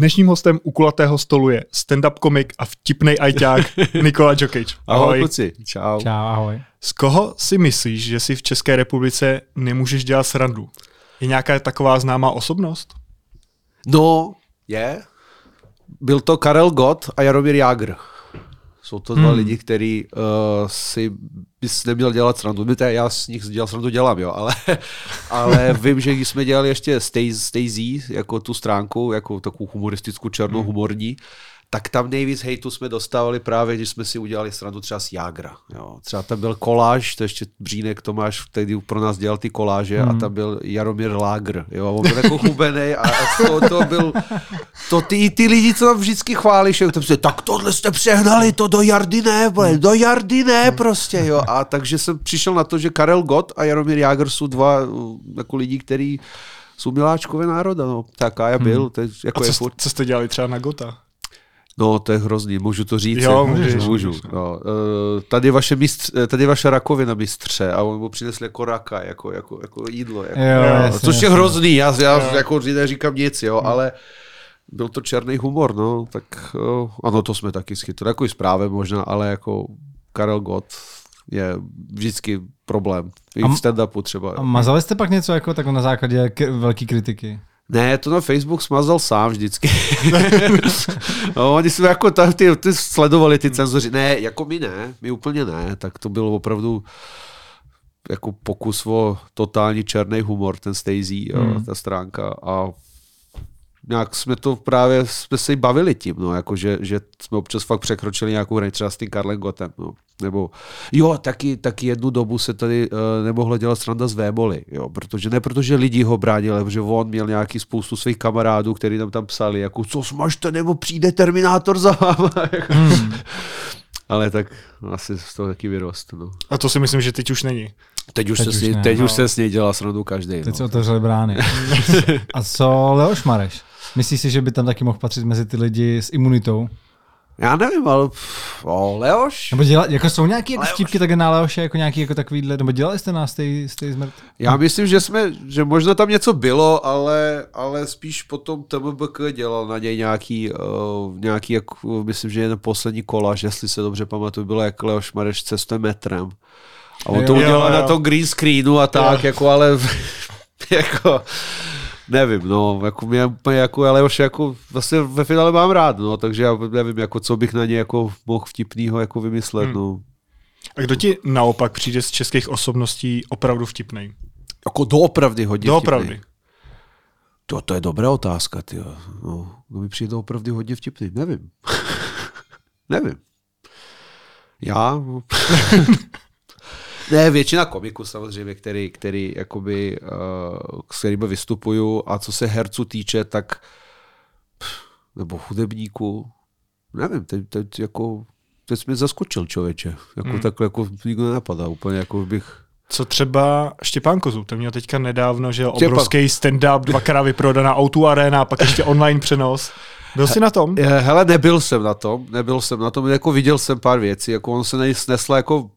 Dnešním hostem u kulatého stolu je stand-up komik a vtipnej ajťák Nikola Jokic. Ahoj. ahoj kluci, čau. Čau, ahoj. Z koho si myslíš, že si v České republice nemůžeš dělat srandu? Je nějaká taková známá osobnost? No, je. Byl to Karel Gott a Jaromír Jágr. Jsou to dva hmm. lidi, který uh, si bys neměl dělat srandu. My já s nich dělal srandu dělám, jo, ale, ale vím, že když jsme dělali ještě Stay, jako tu stránku, jako takovou humoristickou černou hmm. Tak tam nejvíc hejtu jsme dostávali právě, když jsme si udělali srandu třeba z Jagra. Jo. Třeba tam byl koláž, to ještě Břínek Tomáš který pro nás dělal ty koláže hmm. a tam byl Jaromír Lágr. Jo. On byl jako hubený a, a to, to, byl, to ty, ty lidi, co tam vždycky chválí, že tam se, tak tohle jste přehnali, to do Jardy ne, do Jardy ne prostě. Jo. A takže jsem přišel na to, že Karel Gott a Jaromír Jágr jsou dva jako lidi, který jsou miláčkové národa, no. Tak a já byl. Hmm. Teď, jako a co, je co jste dělali třeba na Gota? No, to je hrozný, můžu to říct? Jo, můžeš, můžu. No. Eh, tady, vaše mistř, eh, tady vaše rakovina mistře a on mu přinesl jako raka, jako, jako, jako jídlo. Jako, jo, jasně, což je hrozný, já, já jako neříkám nic, jo, ale byl to černý humor, no, tak jo, ano, to jsme taky schytli, jako i zprávě možná, ale jako Karel Gott je vždycky problém. I v stand-upu třeba. A mazali jste pak něco jako tak na základě k- velký kritiky? Ne, to na Facebook smazal sám vždycky. no, oni jsme jako tak, ty, ty sledovali ty cenzoři. Ne, jako my ne, my úplně ne, tak to bylo opravdu jako pokus o totální černý humor, ten Stacey, hmm. ta stránka a nějak jsme to právě, jsme se bavili tím, no, jako že, že jsme občas fakt překročili nějakou hranici třeba s tím Karlem Gotem, no. Nebo jo, taky, taky jednu dobu se tady uh, nemohlo dělat sranda z Véboli, jo, protože ne protože lidi ho bránili, ale protože on měl nějaký spoustu svých kamarádů, kteří tam tam psali, jako co smažte, nebo přijde Terminátor za váma. Hmm. ale tak asi z toho taky vyrost. No. A to si myslím, že teď už není. Teď už, teď se, už, ne, teď no. už se s něj dělá srandu každý. Teď no. se otevřeli brány. A co Leoš Mareš? Myslíš si, že by tam taky mohl patřit mezi ty lidi s imunitou? Já nevím, ale o, Leoš? Nebo děla, jako jsou nějaké jako vtipky také na Leoše, jako nějaký jako takovýhle, nebo dělali jste nás tej, z té zmrt? Já myslím, že jsme, že možná tam něco bylo, ale, ale spíš potom TMBK dělal na něj nějaký, uh, nějaký jako, myslím, že jen poslední že jestli se dobře pamatuju, bylo jak Leoš Mareš cestuje metrem. A on jo, to udělal jo, jo. na tom green screenu a tak, jo. jako ale jako nevím, no, jako mě úplně jako, ale už jako vlastně ve finále mám rád, no, takže já nevím, jako co bych na ně jako mohl vtipnýho jako vymyslet, hmm. no. A kdo ti naopak přijde z českých osobností opravdu vtipný? Jako doopravdy hodně doopravdy. vtipný. To, to je dobrá otázka, ty. No, kdo mi přijde opravdu hodně vtipný? Nevím. nevím. Já? Ne, většina komiků samozřejmě, který, který jakoby, uh, s kterými vystupuju a co se herců týče, tak nebo hudebníků, nevím, teď, teď jako teď jsi mě zaskočil člověče. Jako hmm. takhle jako nikdo nenapadá úplně, jako bych co třeba Štěpán Kozu, ten měl teďka nedávno, že obrovský stand-up, dvakrát vyprodaná Auto Arena, pak ještě online přenos. Byl jsi na tom? Hele, nebyl jsem na tom, nebyl jsem na tom, jako viděl jsem pár věcí, jako on se nesla jako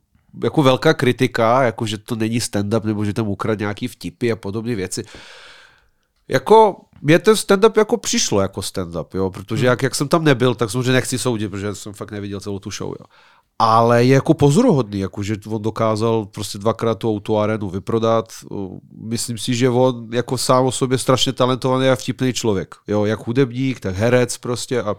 jako velká kritika, jako že to není stand-up, nebo že tam ukrad nějaký vtipy a podobné věci. Jako, mě ten stand-up jako přišlo jako stand-up, jo, protože jak, jak jsem tam nebyl, tak samozřejmě nechci soudit, protože jsem fakt neviděl celou tu show, jo. Ale je jako pozoruhodný, jako že on dokázal prostě dvakrát tu autoarenu vyprodat. Myslím si, že on jako sám o sobě strašně talentovaný a vtipný člověk. Jo, jak hudebník, tak herec prostě a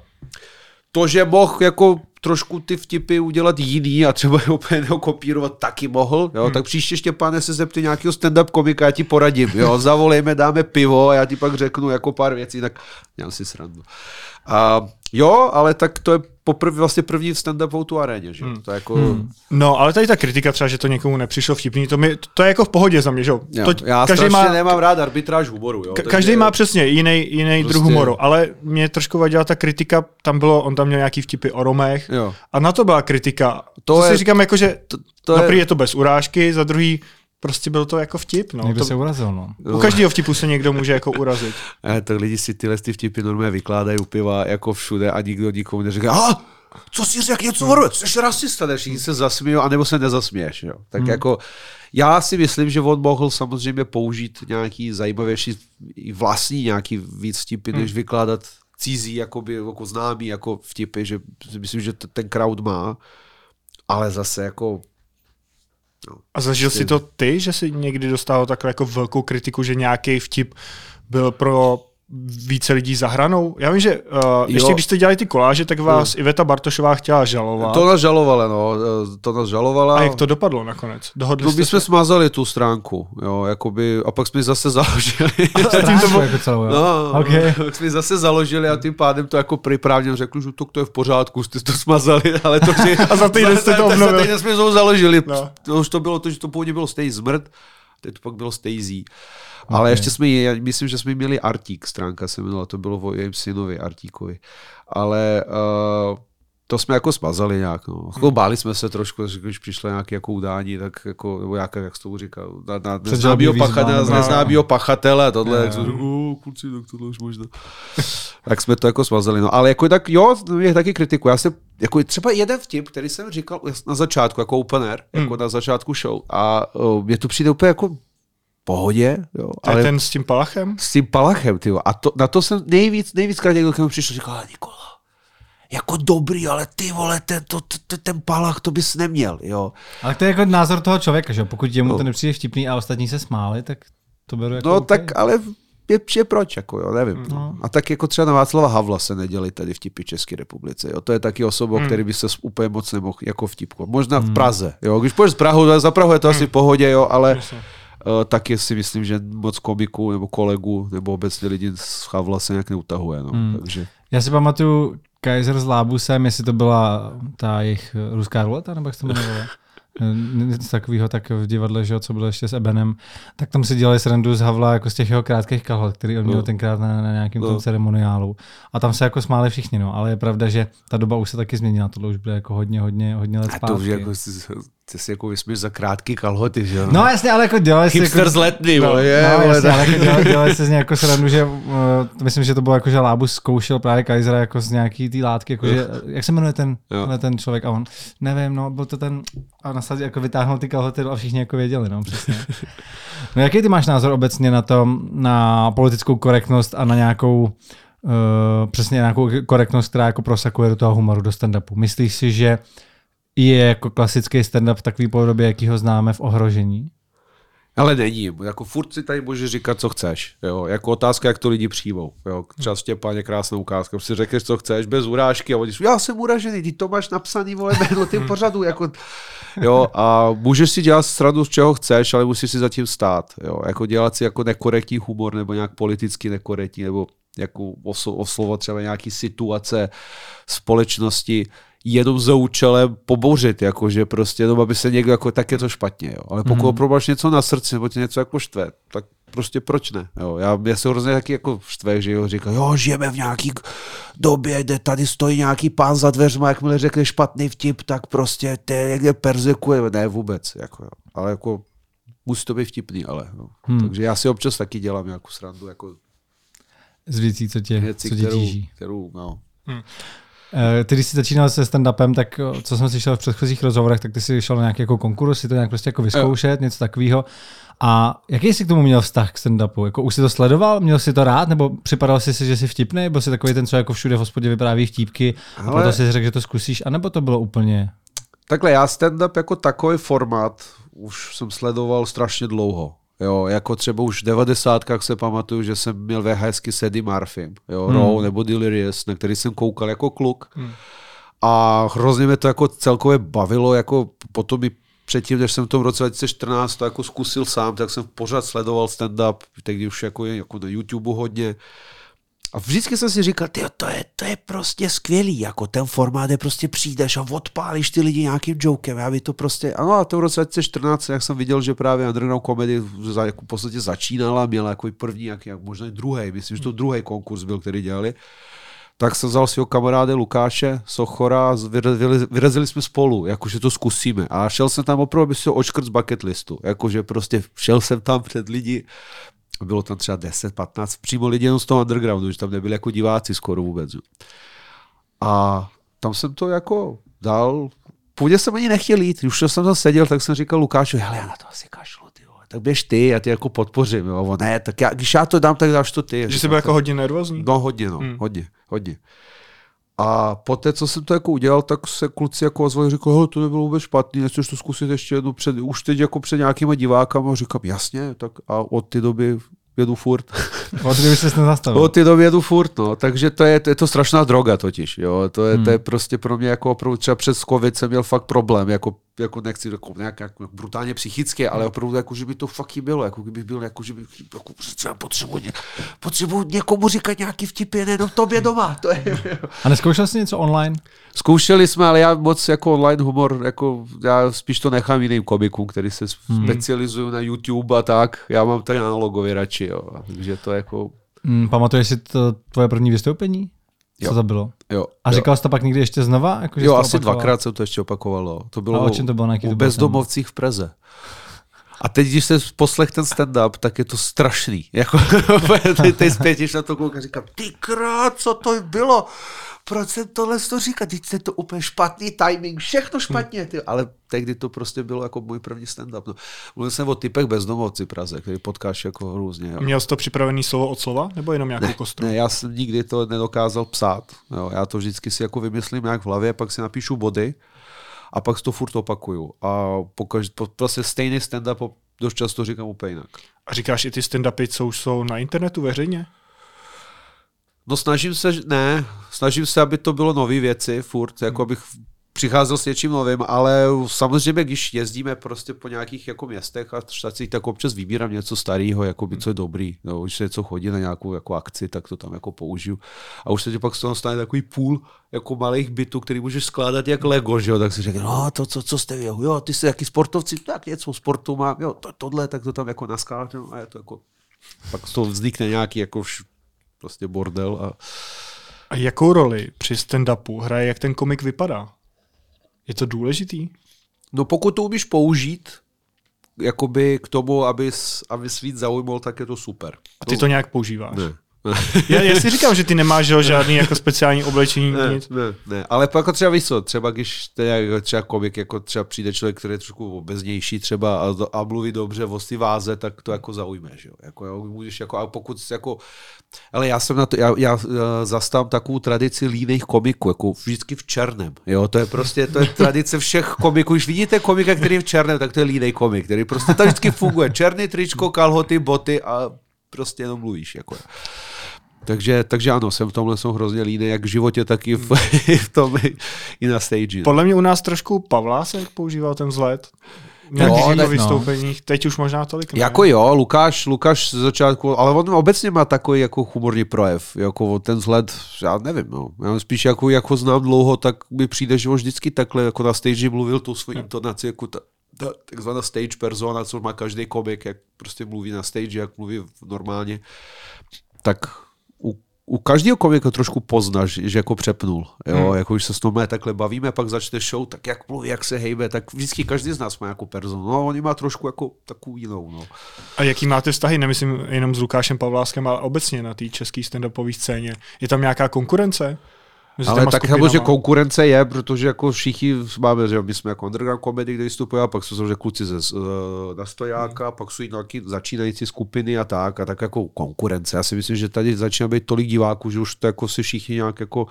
to, že mohl jako trošku ty vtipy udělat jiný a třeba je úplně kopírovat taky mohl, jo, hmm. tak příště Štěpáne se zepty nějakého stand-up komika, já ti poradím, jo, zavolejme, dáme pivo a já ti pak řeknu jako pár věcí, tak já si srandu. A jo, ale tak to je poprvé vlastně první stand-up tu aréně, že? Hmm. To je jako... Hmm. No, ale tady ta kritika třeba, že to někomu nepřišlo vtipný, to, mi, to je jako v pohodě za mě, že jo? To, já každý má, nemám rád arbitráž humoru, jo? Ka- každý má přesně jiný, jiný prostě... druh humoru, ale mě trošku vadila ta kritika, tam bylo, on tam měl nějaký vtipy o Romech jo. a na to byla kritika. To, to je, si říkám jako, že to, to je... je to bez urážky, za druhý Prostě byl to jako vtip. No. Někdo to, se urazil, no. U každého vtipu se někdo může jako urazit. A tak lidi si tyhle ty vtipy normálně vykládají u piva jako všude a nikdo nikomu neříká, a co si řekl něco hmm. jsi rasista, než se zasmějou, anebo se nezasměješ. Jo. Tak hmm. jako, já si myslím, že on mohl samozřejmě použít nějaký zajímavější vlastní nějaký víc vtipy, hmm. než vykládat cizí, jakoby, jako známý jako vtipy, že myslím, že ten crowd má, ale zase jako No. A zažil jsi to ty, že jsi někdy dostal takhle jako velkou kritiku, že nějaký vtip byl pro více lidí za hranou. Já vím, že uh, ještě když jste dělali ty koláže, tak vás no. Iveta Bartošová chtěla žalovat. To nás žalovala, no. Eh, to nás žalovala. A jak to dopadlo nakonec? Dohodli no, my jsme se... smazali tu stránku, jo, jakoby, a pak jsme zase založili. A to jako celou, jo. No, okay. pak jsme zase založili a tím pádem to jako připravně řekl, že to, to je v pořádku, jste to smazali, ale to, že... a za týden jste to obnovili. Za týden jsme to založili. No. To už to bylo to, že to původně bylo Stay Zmrt, to pak bylo Stay Z. Ale okay. ještě jsme, já myslím, že jsme měli Artík, stránka se jmenovala, to bylo o jejím synovi Artíkovi. Ale uh, to jsme jako smazali nějak. No. Jako báli jsme se trošku, když přišlo nějaké jako udání, tak jako, nebo jak, jak to říkal, na, na neznámýho pachatele, neznámýho pachatele, tohle, jak jsem řekl, kluci, tak tohle už možná. tak jsme to jako smazali. No. Ale jako tak, jo, je taky kritiku. Já se, jako třeba jeden vtip, který jsem říkal na začátku, jako opener, hmm. jako na začátku show, a uh, mě to přijde úplně jako pohodě. Jo, to ale je ten s tím palachem? S tím palachem, ty. A to, na to jsem nejvíc, nejvíc krát někdo přišel, říkal, Nikola, jako dobrý, ale ty vole, ten, to, ten, ten palach, to bys neměl, jo. Ale to je jako názor toho člověka, že pokud jemu no. to nepřijde vtipný a ostatní se smáli, tak to beru jako No okay. tak ale je, je proč, jako jo, nevím. No. A tak jako třeba na Václava Havla se neděli tady vtipy České republice, jo. To je taky osoba, hmm. který by se úplně moc nemohl jako vtipku. Možná v hmm. Praze, jo. Když půjdeš z Prahu, za Prahu je to hmm. asi v pohodě, jo, ale... Myslím Eh, taky si myslím, že moc komiků nebo kolegů nebo obecně lidi z Havla se nějak neutahuje. No. Hmm. Takže. Já si pamatuju Kaiser s Lábusem, jestli to byla ta jejich ruská ruleta, nebo jak se to jmenovalo? něco takového, tak v divadle, že, co bylo ještě s Ebenem, tak tam si dělali srandu z Havla jako z těch jeho krátkých kalhot, který on měl no. tenkrát na, na nějakém no. tom ceremoniálu. A tam se jako smáli všichni, no, ale je pravda, že ta doba už se taky změnila, tohle už bylo jako hodně, hodně, hodně let zpátky. A to už jako ty si jako vysměš za krátký kalhoty, že jo? No jasně, ale jako dělali si... Hipster jako, z letný, no, je, no, jasně, ale jako dělali, dělali se z nějakou srandu, že uh, myslím, že to bylo jako, že Lábus zkoušel právě Kaisera jako z nějaký té látky, jako, že, jak se jmenuje ten, ten člověk a on, nevím, no, byl to ten, a nasadil, jako vytáhnul ty kalhoty a všichni jako věděli, no, přesně. No jaký ty máš názor obecně na to, na politickou korektnost a na nějakou Uh, přesně nějakou korektnost, která jako prosakuje do toho humoru, do stand-upu. Myslíš si, že je jako klasický stand-up v takové podobě, jaký ho známe v ohrožení? Ale není. Jako furt si tady můžeš říkat, co chceš. Jo? Jako otázka, jak to lidi přijmou. Jo? Třeba Štěpáně krásná ukázka. Si řekneš, co chceš, bez urážky a oni já jsem uražený, ty to máš napsaný, vole, jméno tím pořadu. Jako... Jo? A můžeš si dělat stranu z čeho chceš, ale musíš si zatím stát. Jo? Jako dělat si jako nekorektní humor nebo nějak politicky nekorektní nebo jako oslovovat třeba nějaký situace společnosti jenom za účelem pobouřit, jakože prostě jenom, aby se někdo jako, tak je to špatně, jo. Ale pokud mm. máš něco na srdci, nebo tě něco jako štve, tak prostě proč ne? Jo. Já, já se hrozně taky jako štve, že jo, říká, jo, žijeme v nějaký době, kde tady stojí nějaký pán za dveřma, jakmile řekne špatný vtip, tak prostě te někde perzekuje, ne vůbec, jako, jo. ale jako musí to být vtipný, ale no. hmm. Takže já si občas taky dělám nějakou srandu, jako z věcí, co tě, věcí, co tě kterou, tíží. Kterou, no. hmm. Eh, ty, když jsi začínal se stand-upem, tak eh, co jsem slyšel v předchozích rozhovorech, tak ty jsi šel na nějaký jako konkurs, si to nějak prostě jako vyzkoušet, něco takového. A jaký jsi k tomu měl vztah k stand-upu? Jako už jsi to sledoval, měl jsi to rád, nebo připadal jsi si, že jsi vtipný, byl jsi takový ten, co jako všude v hospodě vypráví vtípky Ale... a proto jsi řekl, že to zkusíš, anebo to bylo úplně... Takhle, já stand-up jako takový formát už jsem sledoval strašně dlouho. Jo, jako třeba už v 90. se pamatuju, že jsem měl VHSky s Eddie Murphym, jo, hmm. Raw nebo Delirious, na který jsem koukal jako kluk. Hmm. A hrozně mě to jako celkově bavilo, jako potom mi předtím, než jsem v tom roce 2014 to jako zkusil sám, tak jsem pořád sledoval stand-up, tehdy už jako, jako na YouTube hodně. A vždycky jsem si říkal, tyjo, to je, to je prostě skvělý, jako ten formát, je prostě přijdeš a odpálíš ty lidi nějakým jokem, já by to prostě, ano a to v roce 2014, jak jsem viděl, že právě Underground Comedy jako v podstatě začínala, měla jako první, jak, jak možná druhý, myslím, že to druhý konkurs byl, který dělali, tak jsem vzal svého kamaráde Lukáše Sochora, vyrazili, vyrazili jsme spolu, jakože to zkusíme. A šel jsem tam opravdu, aby si ho očkrt z bucket listu. Jakože prostě šel jsem tam před lidi, bylo tam třeba 10, 15, přímo lidi jenom z toho undergroundu, že tam nebyli jako diváci skoro vůbec. A tam jsem to jako dal, původně jsem ani nechtěl jít, už jsem tam seděl, tak jsem říkal Lukášovi, hele, já na to asi kašlu, ty tak běž ty, já tě jako podpořím. Jo. On, ne, tak já, když já to dám, tak dáš to ty. Že jsi byl jako hodně nervózní? No hodně, no, hmm. hodně, hodně. A poté, co jsem to jako udělal, tak se kluci jako ozvali, řekl, to nebylo vůbec špatný, nechceš to zkusit ještě jednou před, už teď jako před nějakýma divákama, říkám, jasně, tak a od té doby jedu furt. Od kdyby se nezastavil. Od té doby jedu furt, no. Takže to je, to je to strašná droga totiž, jo. To je, hmm. to je hmm. prostě pro mě jako opravdu třeba přes covid jsem měl fakt problém, jako, jako nechci jako nějak, jako brutálně psychicky, ale opravdu jako, že by to fakt chybělo, jako kdybych byl, jako, že bych jako, třeba potřebuji, potřebuji někomu říkat nějaký vtipy, nejenom tobě doma. To je, A neskoušel jsi něco online? Zkoušeli jsme, ale já moc jako online humor, jako já spíš to nechám jiným komikům, který se hmm. specializují na YouTube a tak. Já mám tady analogově radši, jo. Takže to jako... Hmm, pamatuješ si to tvoje první vystoupení? Co jo. to bylo? Jo. A říkal jo. jsi to pak někdy ještě znova? Jako, jo, asi opakoval? dvakrát jsem to ještě opakovalo. To bylo, a o čem to bylo? U bezdomovcích v Praze. A teď, když se poslech ten stand-up, tak je to strašný. Jako, ty, ty zpět, na to kouk a říkám, ty krát, co to bylo? Proč jsem tohle to říkat, teď je to úplně špatný timing, všechno špatně, ty. ale tehdy to prostě bylo jako můj první stand-up. No. Mluvil jsem o typech bezdomovci Praze, který potkáš jako různě. Jo. Měl jsi to připravený slovo od slova, nebo jenom nějakou ne, kostru? Ne, já jsem nikdy to nedokázal psát. Jo. Já to vždycky si jako vymyslím nějak v hlavě, pak si napíšu body a pak to furt opakuju. A pokaž, po, prostě stejný stand-up dost často říkám úplně jinak. A říkáš i ty stand-upy, co už jsou na internetu veřejně? No snažím se, ne, snažím se, aby to bylo nové věci furt, jako abych přicházel s něčím novým, ale samozřejmě, když jezdíme prostě po nějakých jako městech a štacích, tak občas vybírám něco starého, jako by co je dobrý. No, když se něco chodí na nějakou jako akci, tak to tam jako použiju. A už se ti pak z toho stane takový půl jako malých bytů, který můžeš skládat jak Lego, že jo? tak si řekne, no to, co, co jste vy, jo, ty jsi jaký sportovci, tak něco sportu mám, jo, to, tohle, tak to tam jako naskládat, no, a je to jako pak z toho vznikne nějaký jako prostě bordel. A... a jakou roli při stand-upu hraje, jak ten komik vypadá? Je to důležitý? No pokud to umíš použít, jakoby k tomu, abys, aby svít zaujmul, tak je to super. A ty to nějak používáš? Ne. Já, já si říkám, že ty nemáš že, žádný jako speciální oblečení. Ne, nic. ne, ne, ale jako třeba víš co, třeba když teda, třeba komik, jako třeba přijde člověk, který je trošku obeznější třeba a, a mluví dobře o té váze, tak to jako zaujme, že jo. Jako, jo, můžeš jako, a pokud jako, ale já jsem na to, já, já zastávám takovou tradici líných komiků, jako vždycky v černém, jo, to je prostě, to je tradice všech komiků, už vidíte komika, který je v černém, tak to je línej komik, který prostě to vždycky funguje, černý tričko, kalhoty, boty a prostě jenom mluvíš, jako. Takže, takže ano, jsem v tomhle jsem hrozně líný, jak v životě, tak i v, v tom, i na stage. No. Podle mě u nás trošku Pavlásek používal ten vzhled. Nějakých no, jako vystoupeních, no. teď už možná tolik ne. Jako jo, Lukáš, Lukáš z začátku, ale on obecně má takový jako humorní projev, jako ten vzhled, já nevím, no. Já spíš jako, jako znám dlouho, tak mi přijde, že on vždycky takhle jako na stage mluvil tu svou intonaci, jako ta, ta takzvaná stage persona, co má každý komik, jak prostě mluví na stage, jak mluví normálně, tak u každého komika trošku poznáš, že jako přepnul. Jo? Hmm. Jako, když se s tom takhle bavíme, pak začne show, tak jak mluví, jak se hejbe, tak vždycky každý z nás má jako personu. No, oni má trošku jako takovou jinou. No. A jaký máte vztahy, nemyslím jenom s Lukášem Pavláskem, ale obecně na té české stand-upové scéně? Je tam nějaká konkurence? Ale tak že konkurence je, protože jako všichni máme, že my jsme jako underground comedy, kde vystupuje, a pak jsou samozřejmě kluci ze uh, na stojáka, hmm. pak jsou i nějaký začínající skupiny a tak, a tak jako konkurence. Já si myslím, že tady začíná být tolik diváků, že už to jako si všichni nějak jako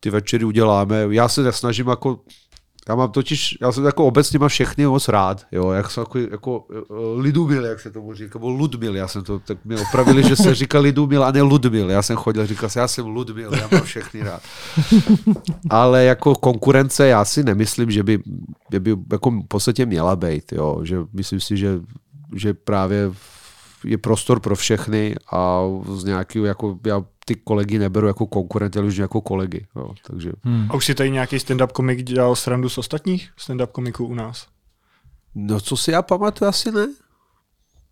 ty večery uděláme. Já se nesnažím jako já mám totiž, já jsem jako obecně mám všechny moc rád, jo, jak jsem jako, jako uh, Lidumil, jak se tomu říká, nebo Ludmil, já jsem to, tak mi opravili, že se říká Lidumil a ne Ludmil, já jsem chodil, říkal jsem, já jsem Ludmil, já mám všechny rád. Ale jako konkurence, já si nemyslím, že by, že by jako v podstatě měla být, jo, že myslím si, že, že právě je prostor pro všechny a z nějakého, jako já ty kolegy neberu jako konkurenty, ale už jako kolegy. Jo, takže. Hmm. A už si tady nějaký stand-up komik dělal srandu z ostatních stand-up komiků u nás? No co si já pamatuju, asi ne.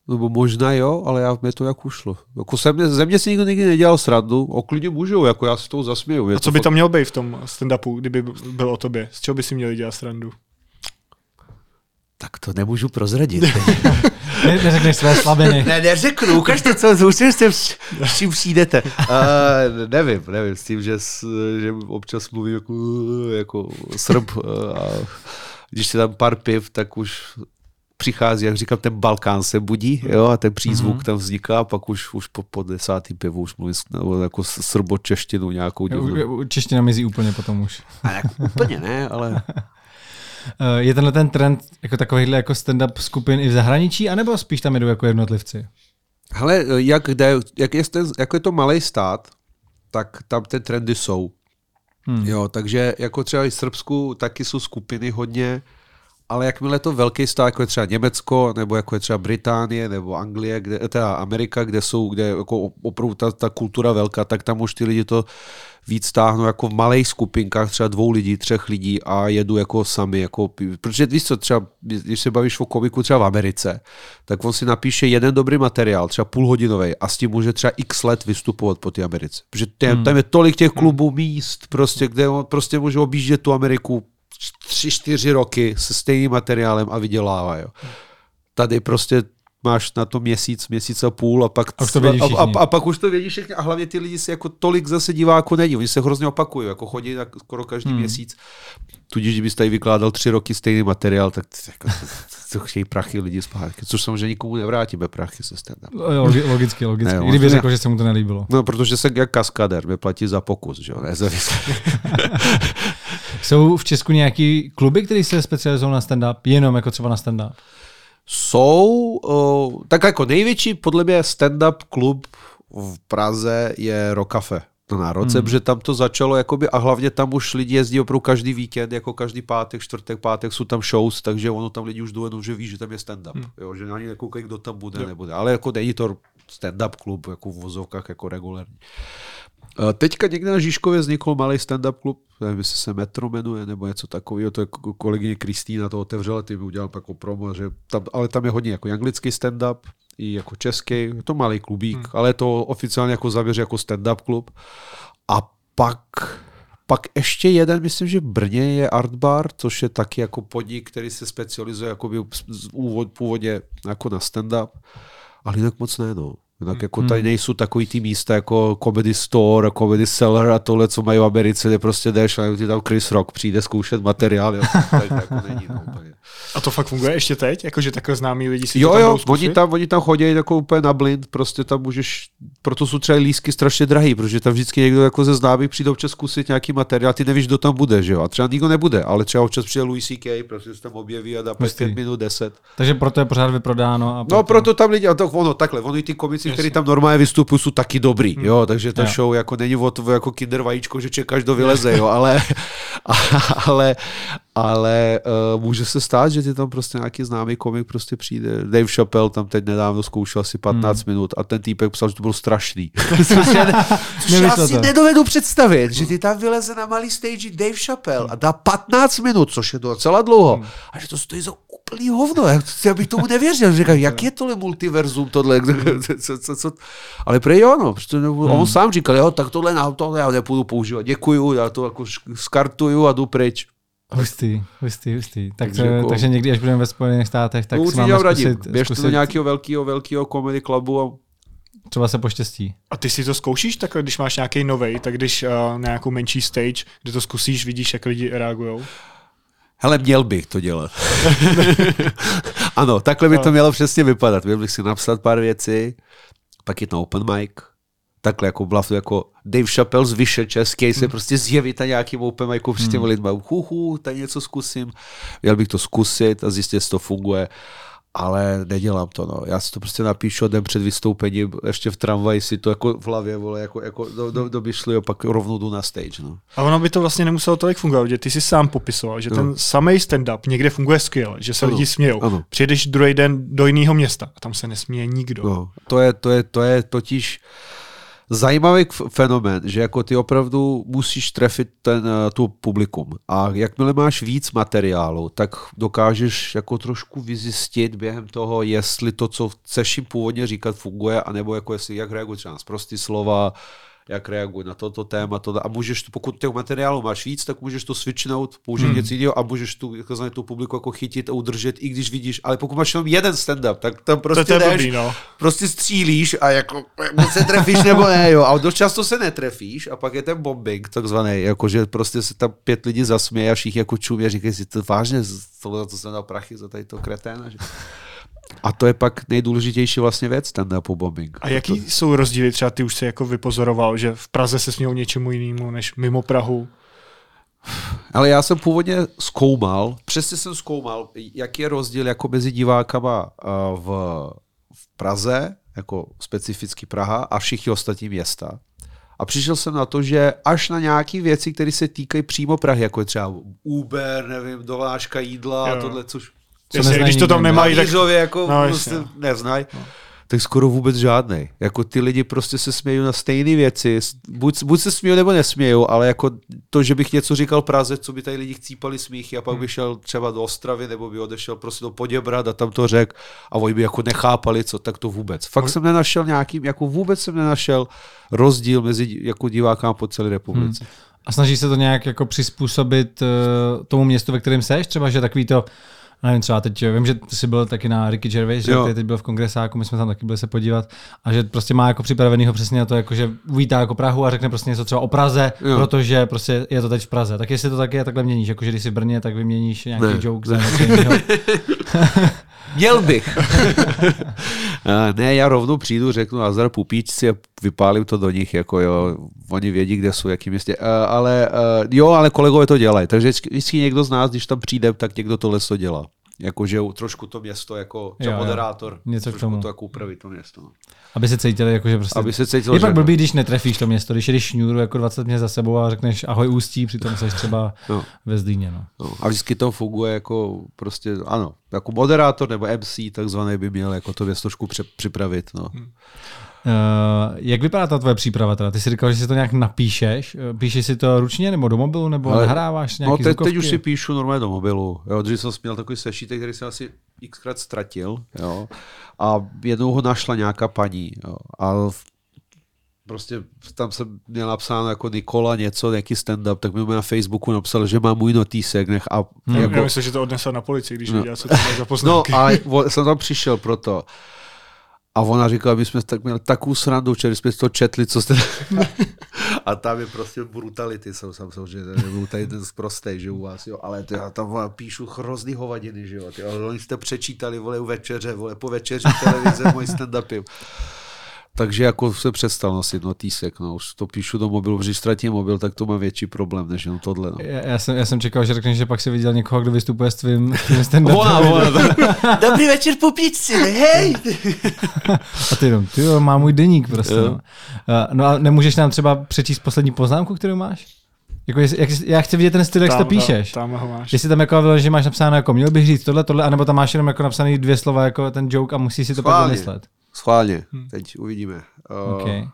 Nebo možná jo, ale já, mě to jak ušlo. Jako se mě, ze mě si nikdo nikdy nedělal srandu, o klidně můžou, jako já si toho zasměju. Je A co by fakt... tam mělo být v tom stand-upu, kdyby byl o tobě? Z čeho by si měli dělat srandu? Tak to nemůžu prozradit. ne, neřekneš své slabiny. Ne, neřeknu, ukažte, co, co s, s, s čím přijdete. Uh, nevím, nevím, s tím, že, že občas mluvím jako, jako srb a když si tam pár piv, tak už přichází, jak říkám, ten Balkán se budí, jo, a ten přízvuk mm-hmm. tam vzniká, a pak už, už po, po desátý pivu už mluví nebo jako srbočeštinu nějakou. Jo, čeština mizí úplně potom už. A jak, úplně ne, ale... Eh, je tenhle ten trend jako takovýhle jako stand-up skupin i v zahraničí, anebo spíš tam jdou jako jednotlivci? Hele, jak, jde, jak, je, ten, jak je to malý stát, tak tam ty trendy jsou. Hmm. Jo, takže jako třeba i v Srbsku taky jsou skupiny hodně, ale jakmile to velký stát, jako je třeba Německo, nebo jako je třeba Británie, nebo Anglie, kde, teda Amerika, kde jsou, kde jako opravdu ta, ta kultura velká, tak tam už ty lidi to víc stáhnou jako v malých skupinkách, třeba dvou lidí, třech lidí a jedu jako sami, jako, protože víš co, třeba, když se bavíš o komiku třeba v Americe, tak on si napíše jeden dobrý materiál, třeba půlhodinový a s tím může třeba x let vystupovat po té Americe. Protože tě, hmm. tam je tolik těch klubů, míst, prostě, kde on prostě může objíždět tu Ameriku tři, čtyři roky se stejným materiálem a vydělává. Jo. Tady prostě máš na to měsíc, měsíc a půl a pak, a, to a, a, a, pak už to vědí všichni a hlavně ty lidi si jako tolik zase diváků není, oni se hrozně opakují, jako chodí tak skoro každý hmm. měsíc, tudíž kdybys tady vykládal tři roky stejný materiál, tak jako, to chtějí prachy lidi zpátky, což samozřejmě nikomu nevrátíme prachy se stand Logicky, logicky. Ne, Kdyby řekl, že se mu to nelíbilo. No, protože se jak kaskader vyplatí za pokus, že jo, ne za Jsou v Česku nějaký kluby, které se specializují na stand-up, jenom jako třeba na stand-up? Jsou, uh, tak jako největší podle mě stand-up klub v Praze je Rokafe na národce, hmm. protože tam to začalo jakoby, a hlavně tam už lidi jezdí opravdu každý víkend, jako každý pátek, čtvrtek, pátek jsou tam shows, takže ono tam lidi už jdou že ví, že tam je stand-up, hmm. jo, že ani nekoukají, kdo tam bude, jo. nebude, ale jako není to stand-up klub, jako v vozovkách, jako regulární. Teďka někde na Žižkově vznikl malý stand-up klub, nevím, jestli se Metro jmenuje, nebo něco takového, to je kolegyně Kristýna to otevřela, ty mi udělal jako promo, že tam, ale tam je hodně jako anglický stand-up, i jako český, je to malý klubík, hmm. ale je to oficiálně jako zavěř jako stand-up klub. A pak, pak ještě jeden, myslím, že v Brně je Art Bar, což je taky jako podnik, který se specializuje jako úvod, původně jako na stand-up, ale jinak moc ne, no. Tak jako tady hmm. nejsou takový ty místa jako Comedy Store, Comedy Cellar a tohle, co mají v Americe, kde prostě jdeš a ty tam Chris Rock přijde zkoušet materiál. Jo. Tady jako není, no, A to fakt funguje ještě teď? Jakože takové známí lidi si jo, to tam Jo, oni tam, oni tam chodí jako úplně na blind, prostě tam můžeš, proto jsou třeba lísky strašně drahý, protože tam vždycky někdo jako ze známých přijde občas zkusit nějaký materiál, ty nevíš, kdo tam bude, že jo? A třeba nikdo nebude, ale třeba občas přijde Louis C.K., prostě se tam objeví a dá 5 minut 10. Takže proto je pořád vyprodáno. A proto... No, proto tam lidi, a to, ono takhle, ono i ty komici, kteří tam normálně vystupují, jsou taky dobrý, hmm. jo, takže ta jo. show jako není o to jako kinder vajíčko, že čekáš do vyleze, jo, ale, ale, ale uh, může se stát, že ty tam prostě nějaký známý komik prostě přijde. Dave Chappelle tam teď nedávno zkoušel asi 15 hmm. minut a ten týpek psal, že to bylo strašný. já si nedovedu představit, že ty tam vyleze na malý stage Dave Chappelle a dá 15 minut, což je docela dlouho. Hmm. A že to stojí za úplný hovno. Já, bych tomu nevěřil. Říkám, jak je tohle multiverzum, tohle? co, co, co? Ale prej jo, no. On hmm. sám říkal, jo, tak tohle na to já nepůjdu používat. Děkuju, já to jako skartuju a jdu pryč. Hustý, hustý, hustý. Tak, takže, jako, takže někdy, až budeme ve Spojených státech, tak si máme zkusit, Běžte do nějakého velkého, velkého comedy klubu a třeba se poštěstí. A ty si to zkoušíš tak, když máš nějaký novej, tak když uh, na nějakou menší stage, kde to zkusíš, vidíš, jak lidi reagují? Hele, měl bych to dělat. ano, takhle by to no. mělo přesně vypadat. Měl bych si napsat pár věcí, pak jít na open mic, takhle jako byla to jako Dave Chappelle z Vyše český se hmm. prostě zjevit na nějakým open micu před těmi hmm. lidmi. Hu, hu, tady něco zkusím. Měl bych to zkusit a zjistit, jestli to funguje ale nedělám to, no. Já si to prostě napíšu den před vystoupením, ještě v tramvaji si to jako v hlavě, vole, jako, jako do, do, do a pak rovnou jdu na stage, no. A ono by to vlastně nemuselo tolik fungovat, že ty si sám popisoval, že no. ten samý stand-up někde funguje skvěle, že se ano. lidi smějou. Ano. Přijedeš druhý den do jiného města a tam se nesměje nikdo. No. To je, to je, to je totiž, zajímavý fenomén, že jako ty opravdu musíš trefit ten, eh, tu publikum. A jakmile máš víc materiálu, tak dokážeš jako trošku vyzjistit během toho, jestli to, co chceš jim původně říkat, funguje, anebo jako jestli, jak reaguje třeba na prostý slova, jak reagují na toto téma. To, a můžeš, pokud těch materiálu máš víc, tak můžeš to switchnout, použít hmm. něco jiného a můžeš tu, jako znamená, tu publiku jako chytit a udržet, i když vidíš, ale pokud máš jenom jeden stand-up, tak tam prostě to jdeš, blbý, no. prostě střílíš a jako se trefíš nebo ne, jo. A dost často se netrefíš a pak je ten bombing takzvaný, jako že prostě se tam pět lidí zasměje a všichni jako čumě a říkají si, to vážně, tohle to jsem dal prachy za tady to kreténa. Že... A to je pak nejdůležitější vlastně věc, ten po bombing. A jaký to... jsou rozdíly, třeba ty už se jako vypozoroval, že v Praze se smějou něčemu jinému než mimo Prahu? Ale já jsem původně zkoumal, přesně jsem zkoumal, jaký je rozdíl jako mezi divákama v, v Praze, jako specificky Praha a všichni ostatní města. A přišel jsem na to, že až na nějaké věci, které se týkají přímo Prahy, jako je třeba Uber, nevím, dovážka jídla a tohle, což Jasně, když to tam nemají, tak... jako no, prostě neznají. No. Tak skoro vůbec žádný. Jako ty lidi prostě se smějí na stejné věci. Buď, buď se smějí nebo nesmějí, ale jako to, že bych něco říkal Praze, co by tady lidi chcípali smíchy a pak hmm. by šel třeba do Ostravy nebo by odešel prostě do Poděbrad a tam to řek a oni by jako nechápali, co, tak to vůbec. Fakt jsem nenašel nějaký, jako vůbec jsem nenašel rozdíl mezi jako divákám po celé republice. Hmm. A snaží se to nějak jako přizpůsobit uh, tomu městu, ve kterém seš? Třeba, že takový to nevím, třeba teď, vím, že jsi byl taky na Ricky Gervais, že jo. teď byl v kongresáku, my jsme tam taky byli se podívat a že prostě má jako připravenýho přesně na to, jako že uvítá jako Prahu a řekne prostě něco třeba o Praze, jo. protože prostě je to teď v Praze. Tak jestli to taky takhle měníš, jako že když jsi v Brně, tak vyměníš nějaký ne, joke ne. za něco Měl bych. ne, já rovnou přijdu, řeknu Azar pupíčci a vypálím to do nich, jako jo, oni vědí, kde jsou, jaký městě. Uh, ale uh, jo, ale kolegové to dělají, takže vždycky někdo z nás, když tam přijde, tak někdo tohle to dělá jakože trošku to město jako jo, moderátor, jo. Něco trošku k tomu. to jako upravit to město. No. Aby se cítili jako, že prostě... Aby se cítili, je pak blbý, když netrefíš to město, když jdeš šňůru jako 20 měst za sebou a řekneš ahoj ústí, přitom jsi třeba no. ve Zlíně. No. No. A vždycky to funguje jako prostě, ano, jako moderátor nebo MC takzvaný by měl jako to věc trošku připravit. No. Hmm. Uh, jak vypadá ta tvoje příprava? Teda? Ty jsi říkal, že si to nějak napíšeš. Eh, píšeš si to ručně nebo do mobilu, nebo Ale, nahráváš nějaký No teď, teď už si píšu normálně do mobilu. Jo, když jsem měl takový sešítek, který jsem asi xkrát ztratil. Jo. A jednou ho našla nějaká paní. Jo. A prostě tam jsem měl napsáno jako Nikola něco, nějaký stand-up, tak mi na Facebooku napsal, že má můj notýsek. Nech a hmm. jako... Já myslím, že to odnesl na policii, když no. viděl, co to za poznámky. No a jsem tam přišel proto. A ona říkala, my jsme tak měli takovou srandu, že jsme to četli, co jste... a tam je prostě brutality, jsem jsem že nebyl tady ten zprostej, že u vás, jo, ale to já tam vole, píšu hrozný hovadiny, že jo, ty, ale oni jste přečítali, vole, u večeře, vole, po večeři televize, můj stand-upy. Takže jako se přestal nosit notýsek, no, už to píšu do mobilu, když ztratím mobil, tak to má větší problém, než jenom tohle. No. Já, já, jsem, já jsem čekal, že řekneš, že pak si viděl někoho, kdo vystupuje s tvým, tvým stand Dobrý večer po píčci, hej! a ty jenom, ty jo, má můj deník prostě. No. no a nemůžeš nám třeba přečíst poslední poznámku, kterou máš? Jako jestli, jak, já chci vidět ten styl, jak to píšeš. Tam, tam ho máš. Jestli tam jako, že máš napsáno jako měl bych říct tohle, tohle, anebo tam máš jenom jako napsaný dvě slova jako ten joke a musíš si to pak vymyslet. Schválně, hmm. teď uvidíme. Uh, okay.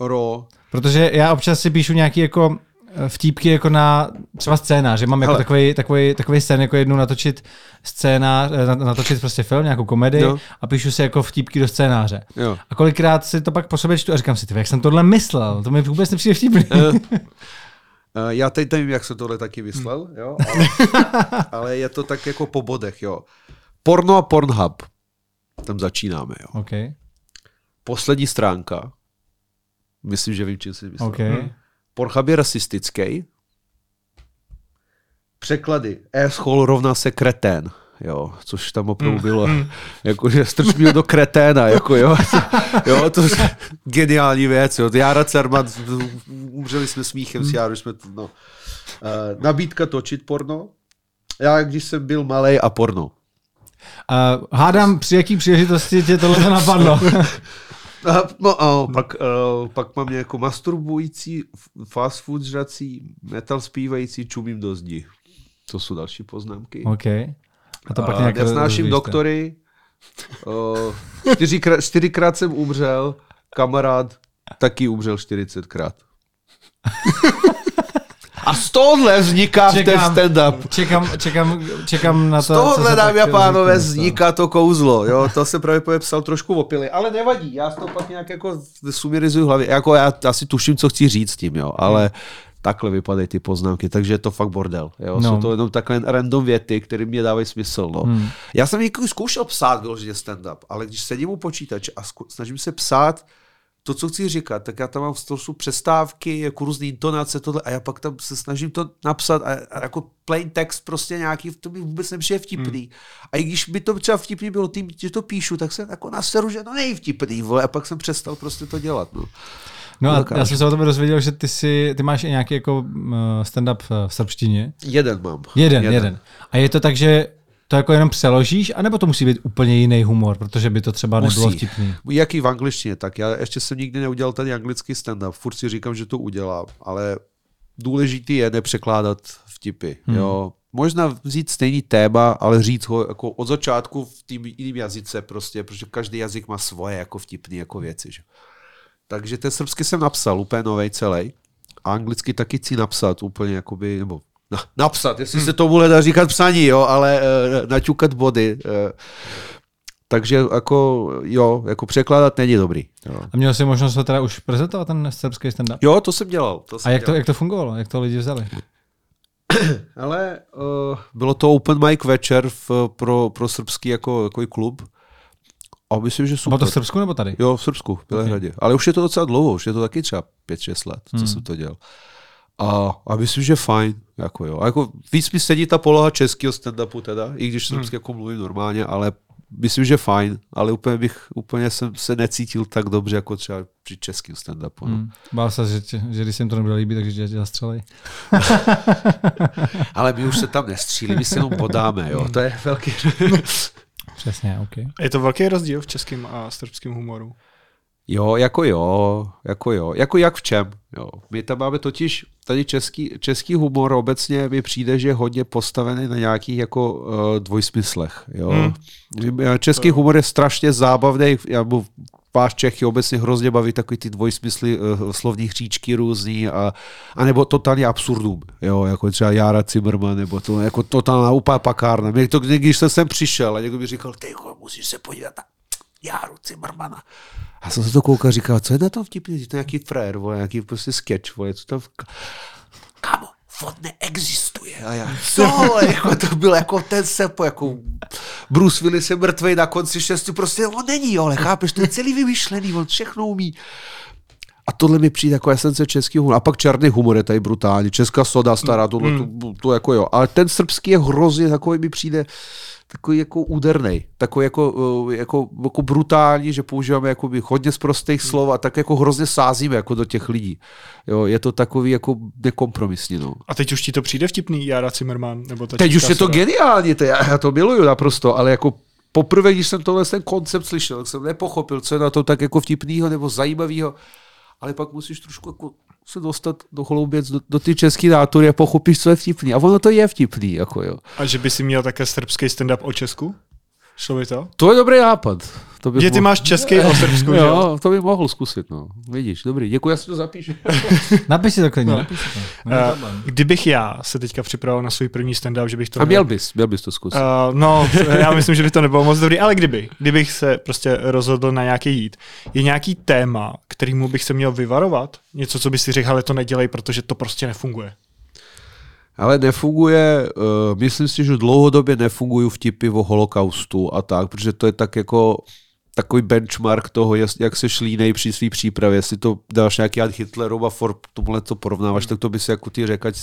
Ro. Protože já občas si píšu nějaký jako eh, vtípky jako na třeba scénář, že mám jako takový, takový, takový scén, jako jednou natočit scénář, eh, natočit prostě film, nějakou komedii jo. a píšu si jako vtípky do scénáře. Jo. A kolikrát si to pak po sobě čtu a říkám si, ty, jak jsem tohle myslel, to mi vůbec nepřijde vtipný. Uh. Uh, já teď nevím, jak jsem tohle taky myslel, hmm. jo, ale, ale je to tak jako po bodech, jo. Porno a Pornhub. Tam začínáme, jo. Okay. Poslední stránka. Myslím, že vím, čím si myslím. Okay. Hmm. Pornhub je rasistický. Překlady. Asshole rovná se kretén. Jo, což tam opravdu hmm. bylo, mm. jakože strč mě do kreténa, jako jo, jo, to je geniální věc, jo, Jara Cerman, umřeli jsme smíchem s Járou, jsme, no. Uh, nabídka točit porno, já když jsem byl malý a porno. Uh, hádám, při jaký příležitosti tě tohle napadlo? A, no, a pak, uh, pak mám nějakou masturbující, fast food žrací, metal zpívající, čumím do zdi. To jsou další poznámky. OK. A to pak nějak Nesnáším doktory. Uh, čtyřikrát, čtyřikrát jsem umřel, kamarád taky umřel čtyřicetkrát. A z tohohle vzniká čekám, ten stand-up. Čekám, čekám, čekám na to, Z tohohle, dámy a pánové, vzniká to kouzlo. Jo? To se právě psal trošku opily, ale nevadí, já to pak nějak jako sumirizuju hlavě. Jako já asi tuším, co chci říct tím, jo, ale takhle vypadají ty poznámky, takže je to fakt bordel. Jo? No. Jsou to jenom takhle random věty, které mě dávají smysl. No. Hmm. Já jsem někdy zkoušel psát vyloženě stand-up, ale když sedím u počítače a snažím se psát to, co chci říkat, tak já tam mám v přestávky, jako různé intonace, tohle, a já pak tam se snažím to napsat a, a jako plain text prostě nějaký, to mi vůbec nepřijde vtipný. Hmm. A i když by to třeba vtipný bylo tím, že to píšu, tak jsem jako naseru, že to není vtipný, vole, a pak jsem přestal prostě to dělat. No. No a já jsem se o tebe dozvěděl, že ty, si, ty máš i nějaký jako stand-up v srbštině. Jeden mám. Jeden, jeden, jeden. A je to tak, že to jako jenom přeložíš, anebo to musí být úplně jiný humor, protože by to třeba musí. nebylo vtipný? Jaký v angličtině, tak já ještě jsem nikdy neudělal ten anglický stand-up, furt si říkám, že to udělám, ale důležitý je nepřekládat vtipy, hmm. jo. Možná vzít stejný téma, ale říct ho jako od začátku v tým jiným jazyce prostě, protože každý jazyk má svoje jako vtipný jako věci, že? Takže ten srbský jsem napsal úplně novej celý. A anglicky taky chci napsat úplně jakoby, nebo na, napsat, jestli hmm. se tomu dá říkat psaní, jo, ale uh, naťukat body. Uh, takže jako, jo, jako překládat není dobrý. Jo. A měl jsi možnost to teda už prezentovat, ten srbský stand-up? Jo, to jsem dělal. To jsem a jak, dělal. To, jak to fungovalo? Jak to lidi vzali? Ale uh, bylo to open mic večer v, pro, pro srbský jako, jako klub a myslím, že super. Bylo to v Srbsku nebo tady? Jo, v Srbsku, v Bělehradě. Okay. Ale už je to docela dlouho, už je to taky třeba 5-6 let, co hmm. jsem to dělal. A, a myslím, že fajn. Jako jo. A jako víc mi sedí ta poloha českého stand-upu teda, i když srbsky hmm. jako mluvím normálně, ale myslím, že fajn, ale úplně bych, úplně jsem se necítil tak dobře, jako třeba při českém stand-upu. No. Hmm. Bál se, že, že když se jim to nebude líbit, takže tě zastřelej. ale my už se tam nestřílí, my se jenom podáme, jo. To je velký... Přesně, ok. Je to velký rozdíl v českém a srbském humoru? Jo, jako jo, jako jo. Jako jak v čem, jo. My tam máme totiž, tady český, český humor obecně mi přijde, že je hodně postavený na nějakých jako uh, dvojsmyslech, jo. Hmm. Český humor je strašně zábavný, já mu váš Čechy obecně hrozně baví takový ty dvojsmysly uh, slovní hříčky různý a, a nebo totálně absurdum, jo, jako třeba Jára Zimmerman, nebo to jako totálna úplná pakárna. Mě to, když jsem sem přišel a někdo mi říkal, ty musíš se podívat na Járu Zimmermana. A jsem se to koukal a říkal, co je na tom vtipný, to je nějaký frér, vole, nějaký prostě sketch, vole, co tam... Kámo, fot neexistuje. A já, co? jako to byl jako ten sepo, jako Bruce Willis je mrtvý na konci šesti, prostě on není, ale chápeš, to je celý vymyšlený, on všechno umí. A tohle mi přijde jako esence českého humoru. A pak černý humor je tady brutální. Česká soda stará, tohle, mm. to, to, jako jo. Ale ten srbský je hrozně takový mi přijde, takový jako úderný, takový jako, eh, jako, jako brutální, že používáme jako hodně z prostých slov a tak jako hrozně sázíme jako do těch lidí. Jo, je to takový jako nekompromisní. No. A teď už ti to přijde vtipný, Jara Zimmerman? Nebo ta teď už je to geniální, to já, já to miluju naprosto, ale jako poprvé, když jsem tohle ten koncept slyšel, tak jsem nepochopil, co je na to tak jako vtipného nebo zajímavého, ale pak musíš trošku jako se dostat do chlouběc, do, do ty české nátury a pochopíš, co je vtipný. A ono to je vtipný. Jako jo. A že by si měl také srbský stand-up o Česku? Šlo by to? To je dobrý nápad. To by že ty mohl... máš český o Srbsku, Jo, to by mohl zkusit, no. Vidíš, dobrý, děkuji, já si to zapíšu. napiš si to klidně, no. napiš si to. Uh, kdybych já se teďka připravil na svůj první stand-up, že bych to... A měl bys, měl bys to zkusit. Uh, no, já myslím, že by to nebylo moc dobrý, ale kdyby, kdybych se prostě rozhodl na nějaký jít, je nějaký téma, kterýmu bych se měl vyvarovat? Něco, co by si řekl, ale to nedělej, protože to prostě nefunguje. Ale nefunguje, uh, myslím si, že dlouhodobě nefungují vtipy o holokaustu a tak, protože to je tak jako takový benchmark toho, jak se šlínej při své přípravě. Jestli to dáš nějaký ad Hitlerova for tomuhle to porovnáváš, tak to by si jako ty řekl, ať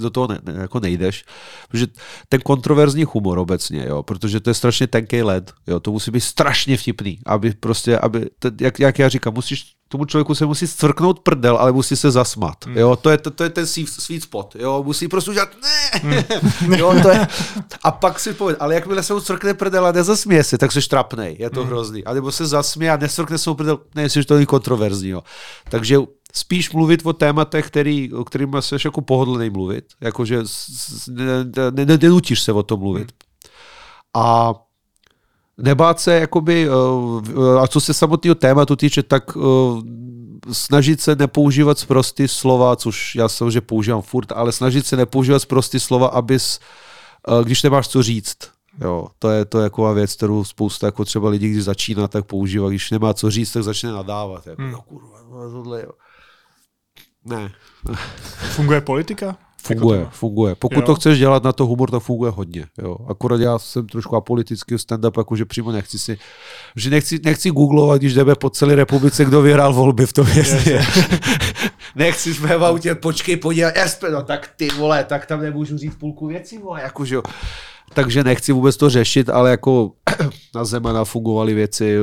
do toho ne, ne, jako nejdeš. Protože ten kontroverzní humor obecně, jo, protože to je strašně tenký led, jo, to musí být strašně vtipný, aby prostě, aby, jak, jak já říkám, musíš tomu člověku se musí stvrknout prdel, ale musí se zasmat. Mm. Jo, to je, to, to je ten sweet spot. Jo, musí prostě udělat ne. Mm. jo, to je, a pak si povedat, ale jakmile se mu stvrkne prdel a nezasměje se, tak se štrapnej. Je to mm. hrozný. A nebo se zasměje a nestvrkne se mu prdel, ne, jestli to není kontroverzní. Jo. Takže spíš mluvit o tématech, který, o kterým jsi jako pohodlný mluvit. Jakože nenutíš se o tom mluvit. A nebát se, jakoby, eh, a co se samotného tématu týče, tak eh, snažit se nepoužívat zprostý slova, což já samozřejmě používám furt, ale snažit se nepoužívat zprostý slova, abys, když nemáš co říct, Jo, to je to jako věc, kterou spousta jako třeba lidí, když začíná, tak používá. Když nemá co říct, tak začne nadávat. Jako, hmm. no kurva, no, tohle, jo. Ne. Funguje politika? Funguje, jako funguje. Pokud jo. to chceš dělat na to humor, to funguje hodně. Jo. Akorát já jsem trošku apolitický stand-up, jakože přímo nechci si, že nechci, nechci googlovat, když jdeme po celé republice, kdo vyhrál volby v tom městě. nechci jsme v autě, počkej, podívat, no tak ty vole, tak tam nemůžu říct půlku věcí, vole, jakože takže nechci vůbec to řešit, ale jako na Zemana fungovaly věci,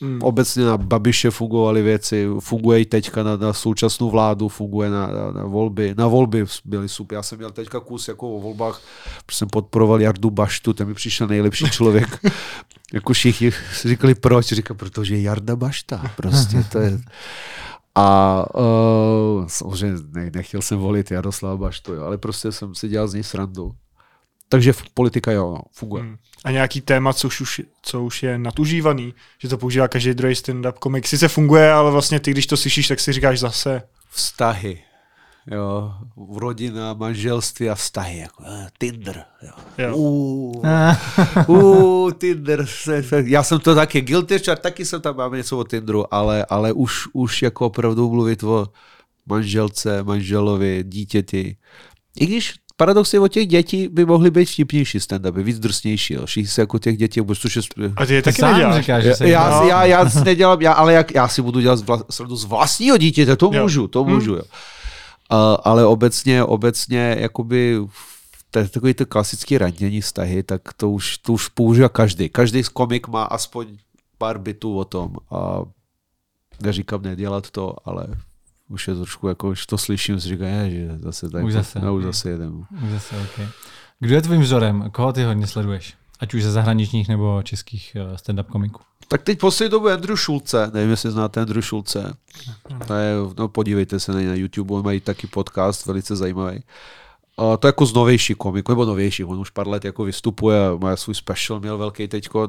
hmm. obecně na Babiše fungovaly věci, funguje i teďka na, na současnou vládu, funguje na, na, na volby. Na volby byly super. Já jsem měl teďka kus jako o volbách, protože jsem podporoval Jardu Baštu, ten mi přišel nejlepší člověk. jako všichni si říkali proč, říkám, protože Jarda Bašta, prostě to je... A uh, samozřejmě ne, nechtěl jsem volit Jaroslava Baštu, jo, ale prostě jsem si dělal z něj srandu. Takže politika jo, no, funguje. Hmm. A nějaký téma, co už, co už je natužívaný, že to používá každý druhý stand-up komik. Sice funguje, ale vlastně ty, když to slyšíš, tak si říkáš zase. Vztahy. Jo, rodina, manželství a vztahy, jako uh, Tinder. Jo. Jo. Uh, uh, Tinder. Já jsem to taky guilty, taky jsem tam mám něco o Tinderu, ale, ale už, už jako opravdu mluvit o manželce, manželovi, dítěti. I když paradoxně od těch dětí by mohly být vtipnější stand-upy, víc drsnější, jo. Všichni se jako těch dětí, což je... A ty je taky neděláš. Říkáš, že já, já, já, já, si nedělám, já, ale jak, já si budu dělat z vlastního dítěte, to můžu, jo. to hmm. můžu, jo. Uh, ale obecně, obecně, jakoby takový to klasický ranění vztahy, tak to už, to už používá každý. Každý z komik má aspoň pár bitů o tom a neříkám nedělat to, ale už je trošku jako, když to slyším, si říkám, že zase tak, už zase, no, už zase jedem. Už zase, okay. Kdo je tvým vzorem? Koho ty hodně sleduješ? Ať už ze zahraničních nebo českých eh, stand-up komiků. Tak teď poslední dobu Andrew Schulze, nevím, jestli znáte Andrew. To je, no podívejte se na, na YouTube, on mají taky podcast velice zajímavý. Uh, to je jako z novější komik, nebo novější, on už pár let jako vystupuje, má svůj special, měl velký teďko.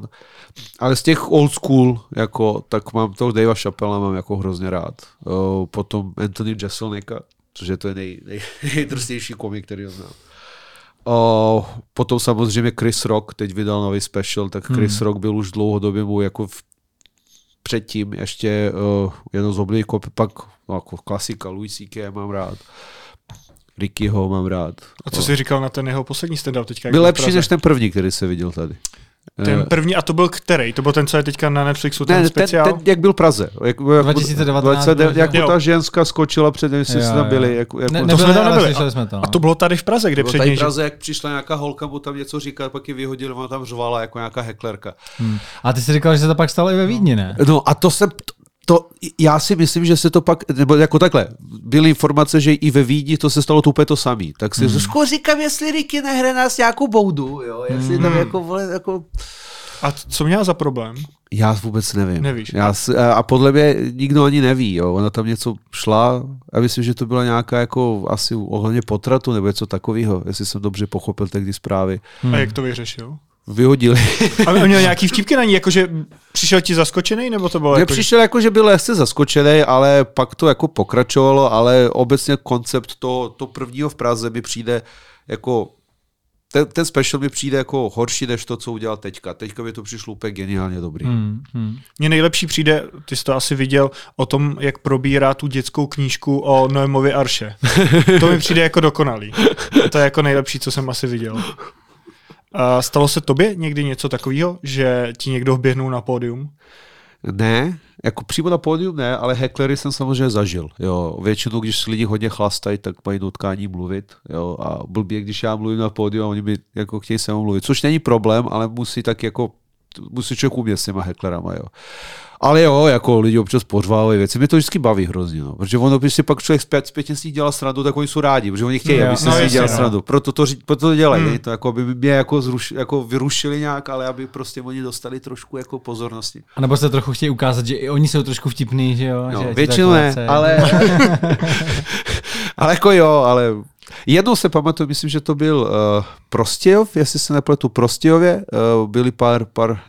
Ale z těch old school, jako, tak mám toho Davea Chappella mám jako hrozně rád. Uh, potom Anthony Jeselnicka, což je to nej, nej, nejdrsnější komik, který ho znám. Uh, potom samozřejmě Chris Rock teď vydal nový special, tak Chris hmm. Rock byl už dlouhodobě mu jako v, předtím ještě uh, jedno z oblíbených pak no, jako klasika Louis C.K. mám rád. Rickyho mám rád. A co jsi říkal na ten jeho poslední stand-up teďka? Byl lepší než ten první, který se viděl tady. Ten eh, první, a to byl který? To byl ten, co je teďka na Netflixu, ten ne, speciál? Ten, ten, jak byl v Praze. Jak, jak, 2019. 20, jak mu ta ženská skočila před, jestli jsme tam byli. Jak, jak, ne, to jsme tam nebyli. Jsme to, no. A to bylo tady v Praze, kde před tady v Praze, jak přišla nějaká holka, mu tam něco říká, pak ji vyhodili, ona tam řvala jako nějaká heklerka. Hmm. A ty jsi říkal, že se to pak stalo i ve Vídni, ne? No a to jsem, to, já si myslím, že se to pak, nebo jako takhle, byly informace, že i ve Vídni to se stalo to úplně to samý. Tak si hmm. říkám, jestli Ricky nehre nás nějakou boudu, jo, jestli hmm. tam jako, vole, jako... A co měla za problém? Já vůbec nevím. Nevíš. Já, a podle mě nikdo ani neví, jo. Ona tam něco šla a myslím, že to byla nějaká jako asi ohledně potratu nebo něco takového, jestli jsem dobře pochopil tehdy zprávy. Hmm. A jak to vyřešil? Vyhodili. A on měl nějaký vtipky na ní, jakože přišel ti zaskočený, nebo to bylo? Jako, přišel jako, že byl lehce zaskočený, ale pak to jako pokračovalo, ale obecně koncept to, to prvního v Praze mi přijde jako ten, ten special mi přijde jako horší než to, co udělal teďka. Teďka mi to přišlo úplně geniálně dobrý. Hmm, hmm. Mně nejlepší přijde, ty jsi to asi viděl, o tom, jak probírá tu dětskou knížku o Noemovi Arše. to mi přijde jako dokonalý. To je jako nejlepší, co jsem asi viděl. A stalo se tobě někdy něco takového, že ti někdo vběhnul na pódium? Ne, jako přímo na pódium ne, ale hecklery jsem samozřejmě zažil. Jo. Většinou, když lidi hodně chlastají, tak mají nutkání mluvit. Jo. A blbě, když já mluvím na pódiu a oni mi jako chtějí se mluvit, což není problém, ale musí tak jako musí člověk umět s těma hecklerama. Jo. Ale jo, jako lidi občas pořvávají věci. Mě to vždycky baví hrozně, no. protože ono, když si pak člověk zpět, zpětně si dělá srandu, tak oni jsou rádi, protože oni chtějí, no, aby si no, si dělal no. srandu. Proto to, proto to dělají, hmm. to jako, aby mě jako, zruš, jako vyrušili nějak, ale aby prostě oni dostali trošku jako pozornosti. A nebo se trochu chtějí ukázat, že i oni jsou trošku vtipní, že jo? No, že většinou ne, ale, ale jako jo, ale Jednou se pamatuju, myslím, že to byl uh, Prostějov, jestli se nepletu Prostějově, uh, byli pár, pár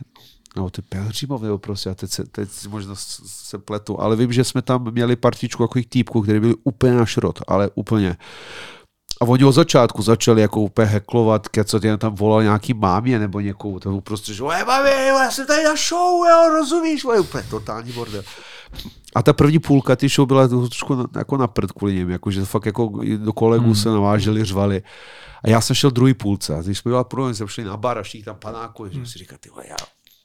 no ty Pelhřimov, nebo prostě, a teď, se, teď možná se pletu, ale vím, že jsme tam měli partičku takových týpků, kteří byli úplně na šrot, ale úplně. A oni od začátku začali jako úplně heklovat, kecat, jen tam volal nějaký mámě nebo někoho, to prostě, že mami, já jsem tady na show, jo, rozumíš, vole, úplně totální bordel. A ta první půlka ty show byla trošku na, jako na prd kvůli něm, jakože fakt jako do kolegů hmm. se naváželi, řvali. A já jsem šel druhý půlce. A když jsme byla průjem, jsme šli na bar a tam panáku, hmm. že si říká, ty já,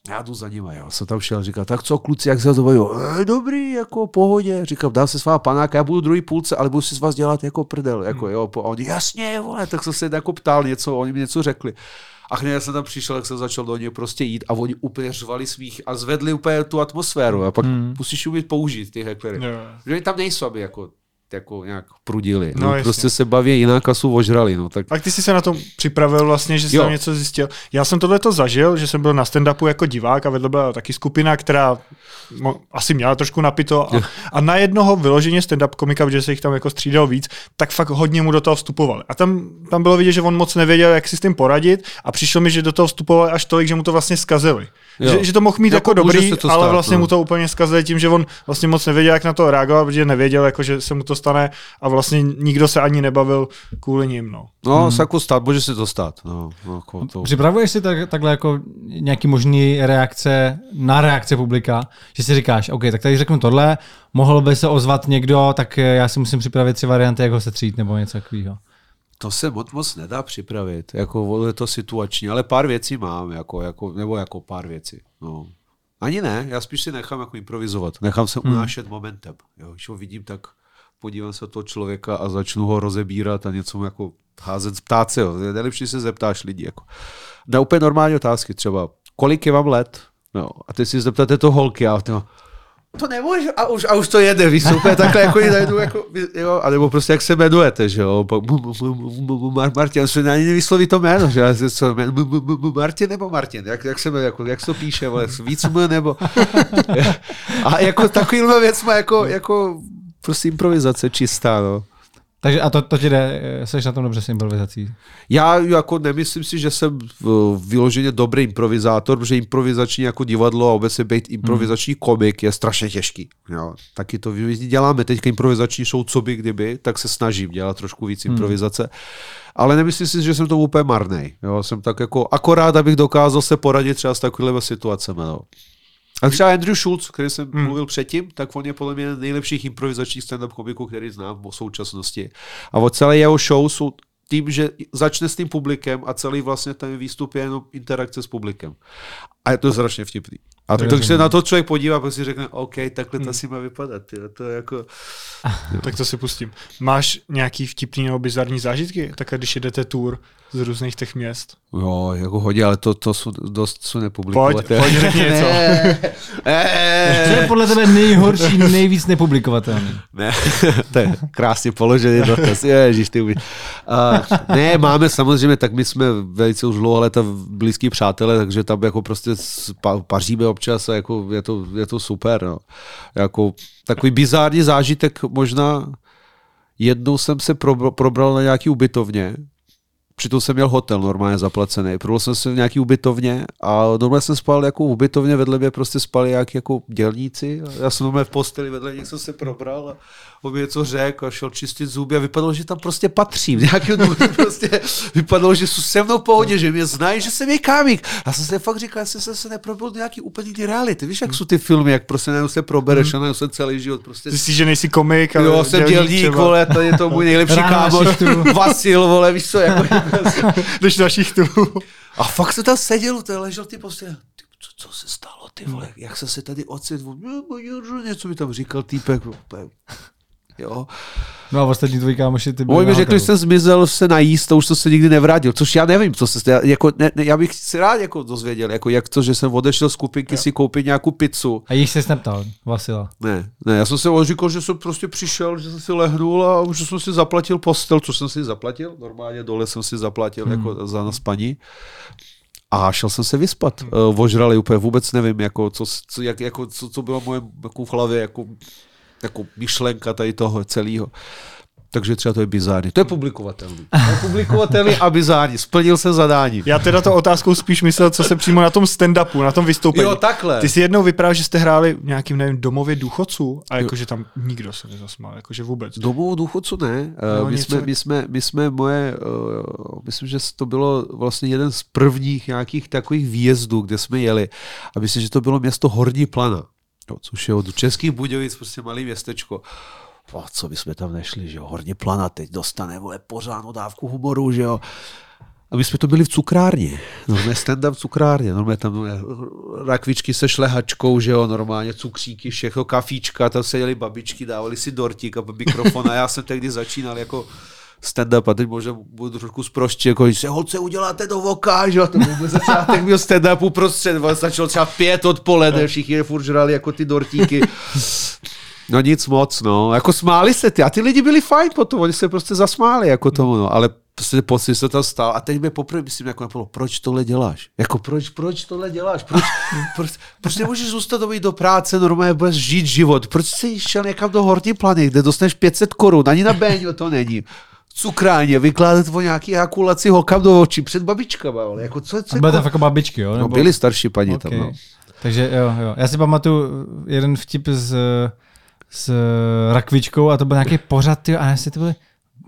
já jdu za nimi, já jsem tam šel, říkal, tak co kluci, jak se to e, dobrý, jako pohodě, říkal, dám se s váma panáka, já budu druhý půlce, ale budu si s vás dělat jako prdel, jako hmm. jo, a oni, jasně, vole, tak jsem se jako ptal něco, oni mi něco řekli. A hned jsem tam přišel, jak jsem začal do něj prostě jít a oni úplně řvali svých a zvedli úplně tu atmosféru a pak hmm. musíš umět použít ty heklery. Yeah. Že tam nejsou, aby jako jako nějak prudili. No, no prostě se baví jinak a jsou ožrali. No, tak... A ty jsi se na tom připravil vlastně, že jsi jo. tam něco zjistil. Já jsem tohle to zažil, že jsem byl na stand-upu jako divák a vedle byla taky skupina, která asi měla trošku napito a, a na jednoho vyloženě stand-up komika, protože se jich tam jako střídal víc, tak fakt hodně mu do toho vstupovali. A tam, tam bylo vidět, že on moc nevěděl, jak si s tím poradit a přišlo mi, že do toho vstupovali až tolik, že mu to vlastně zkazili. Že, že, to mohl mít jako, jako dobrý, to ale vlastně no. mu to úplně zkazili tím, že on vlastně moc nevěděl, jak na to reagovat, protože nevěděl, jako, že se mu to stane a vlastně nikdo se ani nebavil kvůli ním. No, no hmm. se jako stát, může se to stát. No, no jako to... Připravuješ si tak, takhle jako nějaký možný reakce na reakce publika, že si říkáš, OK, tak tady řeknu tohle, mohl by se ozvat někdo, tak já si musím připravit tři varianty, jak ho se třít nebo něco takového. To se moc, moc nedá připravit, jako je to situační, ale pár věcí mám, jako, jako, nebo jako pár věcí. No. Ani ne, já spíš si nechám jako improvizovat, nechám se hmm. unášet hmm. momentem. Jo. Když ho vidím, tak podívám se toho člověka a začnu ho rozebírat a něco mu jako házet, ptát se ho. Nejlepší se zeptáš lidí. Jako. Na úplně normální otázky, třeba kolik je vám let? No, a ty si zeptáte to holky a to, to nemůžu, a už, a už to jede, víš, úplně takhle jako najdu, jako, jo, a nebo prostě jak se jmenujete, že jo, Martin, se ani nevysloví to jméno, že co, Martin nebo Martin, jak, jak se jmenuje, jako, jak se to píše, víc M nebo, a jako takovýhle věc má jako, jako prostě improvizace čistá, no. Takže a to, to ti jde, jsi na tom dobře s improvizací? Já jako nemyslím si, že jsem vyloženě dobrý improvizátor, protože improvizační jako divadlo a obecně být improvizační hmm. komik je strašně těžký. Jo. Taky to děláme teď improvizační show, co by kdyby, tak se snažím dělat trošku víc hmm. improvizace. Ale nemyslím si, že jsem to úplně marný. Jo. Jsem tak jako akorát, abych dokázal se poradit třeba s takovými situacemi. No. A třeba Andrew Schultz, který jsem hmm. mluvil předtím, tak on je podle mě nejlepších improvizačních stand-up komiků, který znám v současnosti. A od celé jeho show jsou tím, že začne s tím publikem a celý vlastně ten výstup je jenom interakce s publikem. A je to strašně vtipný. A to, takže se na to člověk podívá a si řekne, OK, takhle to hmm. asi má vypadat. Jo. To je jako... tak to si pustím. Máš nějaký vtipný nebo bizarní zážitky? Tak když jedete tour z různých těch měst? Jo, jako hodně, ale to, to jsou dost jsou nepublikovat. Pojď, pojď řekni něco. Co je podle tebe nejhorší, nejvíc nepublikovatelný? Ne, to je krásně položený dotaz. Ježiš, ty uh, Ne, máme samozřejmě, tak my jsme velice už dlouho leta blízký přátelé, takže tam jako prostě paříme občas a jako je to, je to super. No. Jako takový bizární zážitek možná jednou jsem se probral na nějaký ubytovně Přitom jsem měl hotel normálně zaplacený. Probal jsem se v nějaký ubytovně a normálně jsem spal jako ubytovně, vedle mě prostě spali jak jako dělníci. Já jsem normálně v posteli, vedle něj jsem se probral a on mi něco řekl a šel čistit zuby a vypadalo, že tam prostě patřím. Nějakým prostě vypadalo, že jsou se mnou pohodě, že mě znají, že jsem je kámik. A jsem se fakt říkal, jestli jsem se neprobil do nějaký úplně reality. Víš, jak jsou ty filmy, jak prostě najednou se probereš hmm. a se celý život. Prostě... Zjistíš, že nejsi komik, ale jo, jsem dělník, vole, to je to můj nejlepší kámoš. Vasil, vole, víš co, jako Jdeš na šichtu. A fakt se tam seděl, to ležel ty prostě, co, co se stalo, ty vole, jak se se tady ocitl, něco mi tam říkal týpek, Jo. No a ostatní tvoji kámoši ty byli mi řekli, že jsem zmizel se najíst, to už to se nikdy nevrátil, což já nevím, co se jako, ne, ne, já bych si rád jako dozvěděl, jako jak to, že jsem odešel z kupinky jo. si koupit nějakou pizzu. A jich se neptal, Vasila? Ne, ne, já jsem se říkal, že jsem prostě přišel, že jsem si lehnul a že jsem si zaplatil postel, co jsem si zaplatil, normálně dole jsem si zaplatil hmm. jako za naspaní. A šel jsem se vyspat. Hmm. Uh, ožrali úplně, vůbec nevím, jako, co, co, jak, jako, co, co bylo moje jako v hlavě, jako jako myšlenka tady toho celého. takže třeba to je bizární. To je publikovatelný. To je publikovatelný a bizární. Splnil se zadání. Já teda to otázkou spíš myslel, co se přímo na tom stand-upu, na tom vystoupení. Jo, takhle. Ty si jednou vyprávěl, že jste hráli v nějakým, nevím, domově důchodců a jakože tam nikdo se nezasmál, jakože vůbec. Domovou důchodců ne. No, my, jsme, my, jsme, my jsme moje, uh, myslím, že to bylo vlastně jeden z prvních nějakých takových výjezdů, kde jsme jeli a myslím, že to bylo město Horní Plana, no, což je od Českých Budějovic prostě malé městečko. O, co bychom tam nešli, že jo, Horní plana teď dostane, vole, pořádnou dávku humoru, že jo. A my jsme to byli v cukrárně, normálně stand v cukrárně, normálně tam normálně, rakvičky se šlehačkou, že jo, normálně cukříky, všechno, kafíčka, tam seděli babičky, dávali si dortík a mikrofon a já jsem tehdy začínal jako stand-up a teď možná budu trošku zproštět, jako když se holce uděláte do voka, že to byl začátek byl stand-up uprostřed, začal třeba pět odpoledne, všichni furt žrali jako ty dortíky. No nic moc, no. Jako smáli se ty. A ty lidi byli fajn potom, oni se prostě zasmáli jako tomu, no. Ale prostě pocit se to stal. A teď mi poprvé myslím, jako napadlo, proč tohle děláš? Jako proč, proč tohle děláš? Proč, proč, proč nemůžeš zůstat dojít do práce, normálně budeš žít život? Proč jsi šel někam do horní plany, kde dostaneš 500 korun? Ani na Béňo to není cukráně, vykládat o nějaký ejakulaci holkám do očí před babičkama. Ale jako co, co, byly tam jako babičky, jo? No, nebo... No, byli starší paní okay. tam, no. Takže jo, jo. Já si pamatuju jeden vtip z s rakvičkou a to byl nějaký pořad, tyjo, a jestli to byl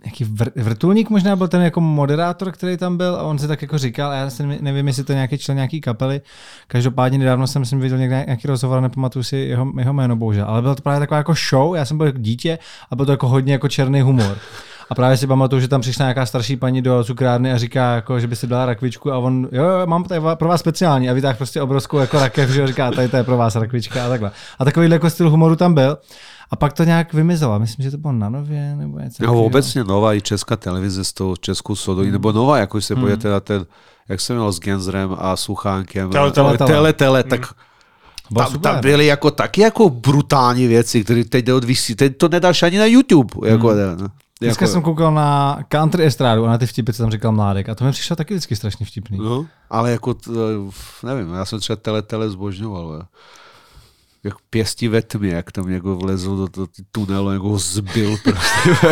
nějaký vr- vrtulník možná byl ten jako moderátor, který tam byl a on si tak jako říkal, a já si nevím, jestli to je nějaký člen nějaký kapely. Každopádně nedávno jsem si viděl někde nějaký rozhovor, nepamatuju si jeho, jeho jméno bohužel, ale bylo to právě taková jako show, já jsem byl jako dítě a byl to jako hodně jako černý humor. A právě si pamatuju, že tam přišla nějaká starší paní do cukrárny a říká, jako, že by si dala rakvičku a on, jo, jo mám tady pro vás speciální a vytáhl prostě obrovskou jako rakev, že říká, tady to je pro vás rakvička a takhle. A takový jako styl humoru tam byl. A pak to nějak vymizelo. Myslím, že to bylo na Nově nebo něco. No, obecně Nova i Česká televize s tou Českou sodou, hmm. nebo Nova, jako se hmm. pojete na ten, jak jsem měl s Genzrem a Suchánkem. Tele, tele, tele. tele, tele tak hmm. tam, tam byly jako taky jako brutální věci, které teď jde odvysí. Teď to nedáš ani na YouTube. Jako, hmm. ne, Dneska jako... jsem koukal na country estrádu a na ty vtipy, co tam říkal Mládek. A to mi přišlo taky vždycky strašně vtipný. No, ale jako, nevím, já jsem třeba tele, tele zbožňoval jak pěstí ve tmě, jak tam někdo vlezl do, do tunelu, jako ho zbyl prostě.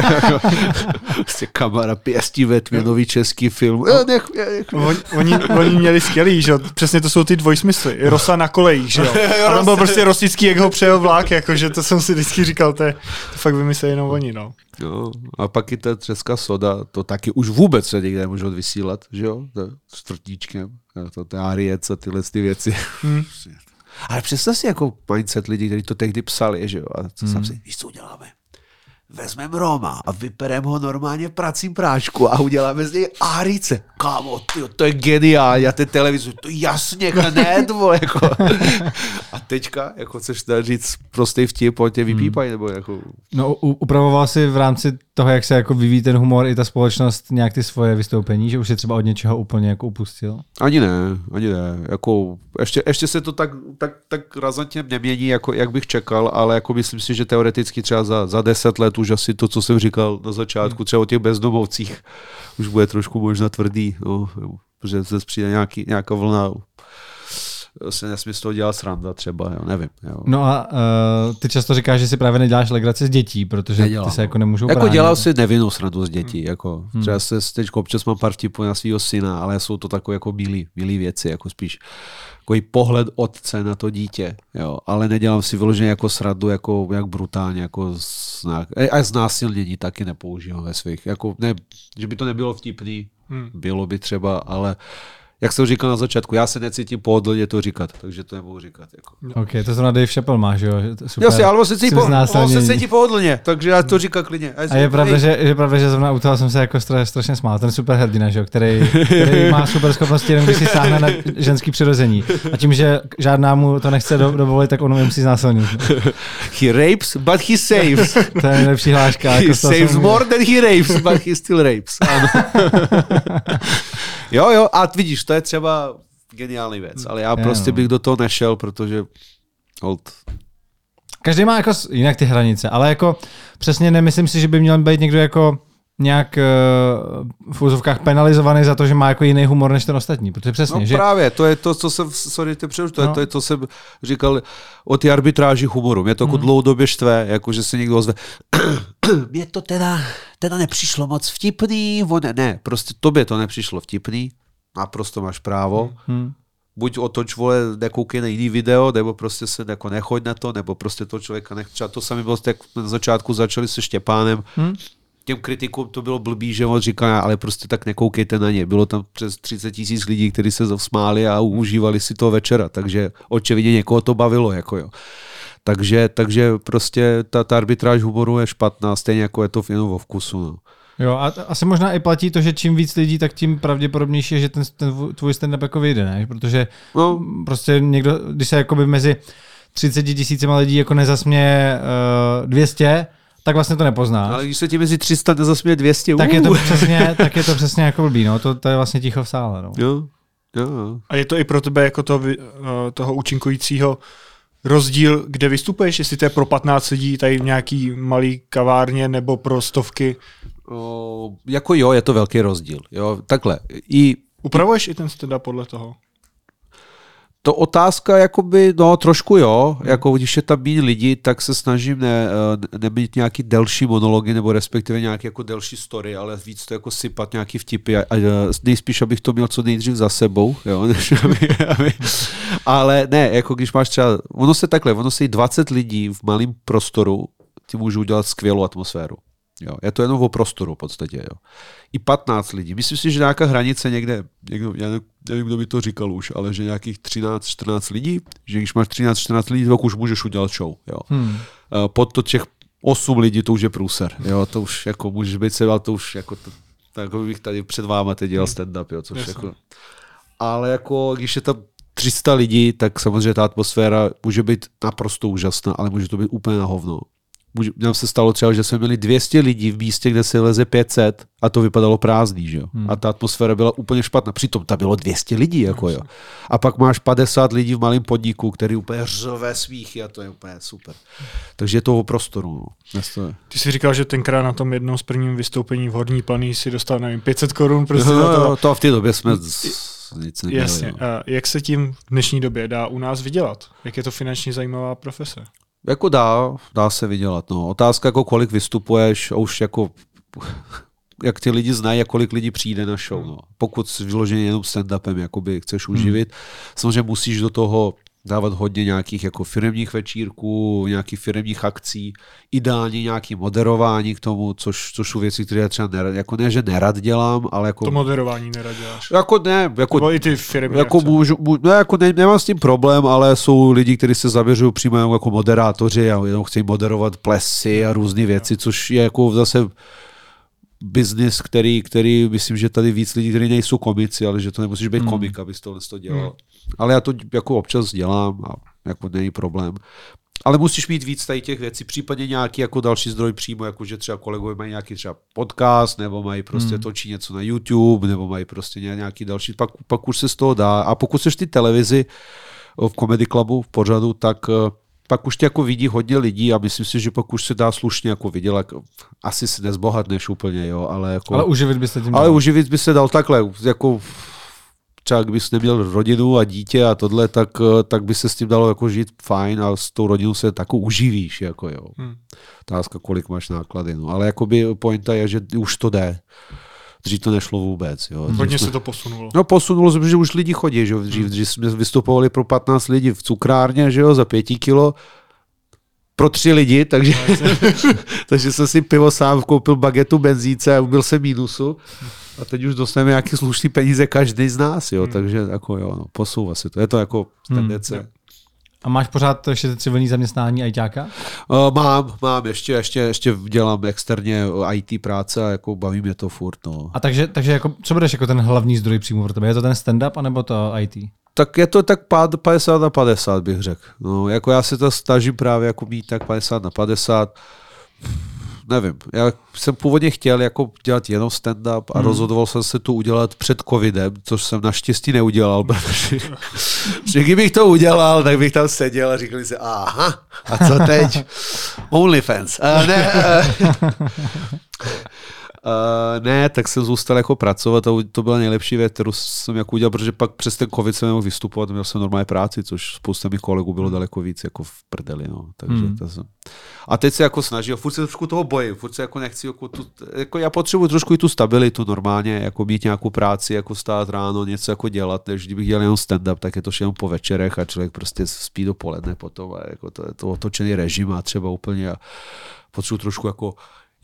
prostě kamera pěstí ve tmě, nový český film. No, nech, nech. Oni, oni, oni, měli skvělý, že? Přesně to jsou ty dvojsmysly. Rosa na kolejích, že jo? A tam byl prostě rosický, jak ho přejel vlák, jakože to jsem si vždycky říkal, to, je, to fakt vymysleli jenom oni, no. No, a pak i ta třeska soda, to taky už vůbec se nikde nemůžu odvysílat, že jo? To, s trtíčkem, to, to Ariec a tyhle ty věci. Hmm. Ale představ si jako mindset lidí, kteří to tehdy psali, že jo? A co hmm. si, víš, co uděláme? Vezmeme Roma a vypereme ho normálně pracím prášku a uděláme z něj árice. Kámo, tyjo, to je geniální, a ten televizor, to jasně, hned, vole, jako. A teďka, jako chceš říct prostý vtip, pojď tě vypípají, hmm. nebo jako... No, upravoval si v rámci toho, jak se jako vyvíjí ten humor i ta společnost nějak ty svoje vystoupení, že už je třeba od něčeho úplně jako upustil? Ani ne, ani ne. Jako, ještě, ještě se to tak, tak, tak razantně nemění, jako, jak bych čekal, ale jako myslím si, že teoreticky třeba za, za deset let už asi to, co jsem říkal na začátku, třeba o těch bezdomovcích, už bude trošku možná tvrdý, no, protože se přijde nějaký, nějaká vlna se nesmí z toho dělat sranda třeba, jo, nevím. Jo. No a uh, ty často říkáš, že si právě neděláš legraci z dětí, protože Nedělám. ty se jako nemůžou Jako bránit. dělal si nevinnou srandu z dětí, hmm. jako hmm. třeba se teď občas mám pár vtipů na svého syna, ale jsou to takové jako milý věci, jako spíš takový pohled otce na to dítě, jo, ale nedělám si vyloženě jako sradu, jako jak brutálně, jako znak. A znásilnění taky nepoužívám ve svých, jako ne, že by to nebylo vtipný, hmm. bylo by třeba, ale jak jsem říkal na začátku, já se necítím pohodlně to říkat, takže to nemohu říkat. Jako. OK, to znamená Dave Chappelle má, že jo? Super. Jasně, ale on se cítí, po, on se cítí pohodlně, takže já to říkám klidně. A, a je pravda, že, je pravda, že zrovna u toho jsem se jako strašně, smál, ten super hrdina, že jo, který, který má super schopnosti, jenom když si sáhne na ženský přirození. A tím, že žádná mu to nechce do, dovolit, tak on musí znásilnit. he rapes, but he saves. to je nejlepší hláška. He jako saves jsem... more than he rapes, but he still rapes. jo, jo, a vidíš, to je třeba geniální věc, ale já prostě bych do toho nešel, protože hold. Každý má jako jinak ty hranice, ale jako přesně nemyslím si, že by měl být někdo jako nějak uh, v úzovkách penalizovaný za to, že má jako jiný humor než ten ostatní. Protože přesně, no že... právě, to je to, co jsem, sorry, ty přeruš, to, no. je, to je to, co jsem říkal o ty arbitráži humoru. Mě to jako hmm. dlouhodobě štve, jako že se někdo ozve. Mně to teda, teda nepřišlo moc vtipný, on, ne, prostě tobě to nepřišlo vtipný, naprosto máš právo. Hmm buď otoč, vole, nekoukej na jiný video, nebo prostě se jako nechoď na to, nebo prostě to člověka nech. To sami bylo, jak na začátku začali se Štěpánem, hmm? těm kritikům to bylo blbý, že on říká, ale prostě tak nekoukejte na ně. Bylo tam přes 30 tisíc lidí, kteří se smáli a užívali si to večera, takže očividně někoho to bavilo. Jako jo. Takže, takže prostě ta, ta arbitráž humoru je špatná, stejně jako je to jenom o vkusu. No. Jo, a asi možná i platí to, že čím víc lidí, tak tím pravděpodobnější je, že ten, ten tvůj stand-up jako vyjde, ne? Protože no. prostě někdo, když se jakoby mezi 30 tisícima lidí jako nezasměje uh, 200, tak vlastně to nepozná. Ale když se ti mezi 300 nezasměje 200, tak je to přesně, tak je to přesně jako blbý, no. To, to je vlastně ticho v sále, no. Jo. Jo. A je to i pro tebe jako to, uh, toho účinkujícího rozdíl, kde vystupuješ, jestli to je pro 15 lidí tady v nějaký malý kavárně nebo pro stovky O, jako jo, je to velký rozdíl. Jo, takhle. I, Upravuješ i, ten stand podle toho? To otázka, jakoby, no trošku jo, hmm. jako když je tam méně lidí, tak se snažím ne, eh, nemít nějaký delší monology, nebo respektive nějaký jako delší story, ale víc to jako sypat nějaký vtipy a, a nejspíš, abych to měl co nejdřív za sebou, jo, než aby, aby, ale ne, jako když máš třeba, ono se takhle, ono se i 20 lidí v malém prostoru, ty můžu udělat skvělou atmosféru. Jo, je to jenom o prostoru v podstatě. Jo. I 15 lidí. Myslím si, že nějaká hranice někde, někdo, já nevím, kdo by to říkal už, ale že nějakých 13-14 lidí, že když máš 13-14 lidí, tak už můžeš udělat show. Jo. Hmm. Pod to těch 8 lidí to už je průser. Jo, to už jako můžeš být se, to už jako to, tak bych tady před váma teď dělal stand-up, jo, což jako, ale jako když je tam 300 lidí, tak samozřejmě ta atmosféra může být naprosto úžasná, ale může to být úplně na hovno nám se stalo třeba, že jsme měli 200 lidí v místě, kde se leze 500 a to vypadalo prázdný, že jo. Hmm. A ta atmosféra byla úplně špatná. Přitom tam bylo 200 lidí, jako jo. A pak máš 50 lidí v malém podniku, který úplně řové smíchy a to je úplně super. Takže je to o prostoru. No. Ty jsi říkal, že tenkrát na tom jednom z prvním vystoupení v Horní planý si dostal, nevím, 500 korun prostě no, to. to v té době jsme nic neměli. Jasně. No. A jak se tím v dnešní době dá u nás vydělat? Jak je to finančně zajímavá profese? Jako dá, dá se vydělat. No. Otázka, jako kolik vystupuješ, a už jako jak ty lidi znají a kolik lidí přijde na show. No. Pokud vyloženě jenom stand-upem jakoby chceš uživit, hmm. samozřejmě musíš do toho dávat hodně nějakých jako firmních večírků, nějakých firmních akcí, ideálně nějaký moderování k tomu, což, což jsou věci, které já třeba nerad, jako ne, že nerad dělám, ale jako... To moderování nerad děláš. Jako ne, jako... Nebo i ty firmy. Jako můžu, můžu, ne, jako ne, nemám s tím problém, ale jsou lidi, kteří se zavěřují přímo jako moderátoři a jenom chtějí moderovat plesy a různé věci, což je jako zase biznis, který, který myslím, že tady víc lidí, kteří nejsou komici, ale že to nemusíš být hmm. komik, abys tohle to dělal. Hmm. Ale já to jako občas dělám a jako není problém. Ale musíš mít víc tady těch věcí, případně nějaký jako další zdroj přímo, jako že třeba kolegové mají nějaký třeba podcast, nebo mají prostě hmm. točí něco na YouTube, nebo mají prostě nějaký další, pak, pak už se z toho dá. A pokud jsi ty televizi v Comedy Clubu v pořadu, tak eh, pak už tě jako vidí hodně lidí a myslím si, že pak už se dá slušně jako vidět, asi si nezbohatneš úplně, jo, ale jako... Ale uživit by se tím Ale dal. uživit by se dal takhle, jako třeba kdybys neměl rodinu a dítě a tohle, tak, tak by se s tím dalo jako žít fajn a s tou rodinou se tako uživíš, jako jo. Hmm. Otázka, kolik máš náklady, no. Ale jakoby pointa je, že už to jde. Dřív to nešlo vůbec. Jo. Hodně jsme... se to posunulo. No posunulo se, že už lidi chodí. Že? Dřív, hmm. dřív jsme vystupovali pro 15 lidí v cukrárně, že jo, za 5 kilo pro tři lidi, takže, takže jsem si pivo sám koupil bagetu benzíce a byl jsem mínusu. A teď už dostaneme nějaké slušné peníze každý z nás, jo, hmm. takže jako jo, no, posouvá se to. Je to jako hmm. tendence. Hmm. A máš pořád ještě civilní zaměstnání ITáka? Uh, mám, mám, ještě, ještě, ještě dělám externě IT práce a jako baví mě to furt. No. A takže, takže jako, co budeš jako ten hlavní zdroj příjmu pro tebe? Je to ten stand-up anebo to IT? Tak je to tak 50 na 50, bych řekl. No, jako já se to snažím právě jako mít tak 50 na 50 nevím, já jsem původně chtěl jako dělat jenom stand-up a hmm. rozhodoval jsem se to udělat před covidem, což jsem naštěstí neudělal, protože, že kdybych to udělal, tak bych tam seděl a říkali si, aha, a co teď? OnlyFans. Uh, ne, uh, Uh, ne, tak jsem zůstal jako pracovat a to byla nejlepší věc, kterou jsem jako udělal, protože pak přes ten covid jsem mohl vystupovat, měl jsem normální práci, což spousta mých kolegů bylo daleko víc jako v prdeli, no. Takže hmm. to jsem... A teď se jako snažil, furt se trošku toho bojím, furt se jako nechci, jako, tu, jako já potřebuji trošku i tu stabilitu normálně, jako mít nějakou práci, jako stát ráno, něco jako dělat, než kdybych dělal jenom stand-up, tak je to jenom po večerech a člověk prostě spí dopoledne potom a jako to, je to otočený režim a třeba úplně a potřebuji trošku jako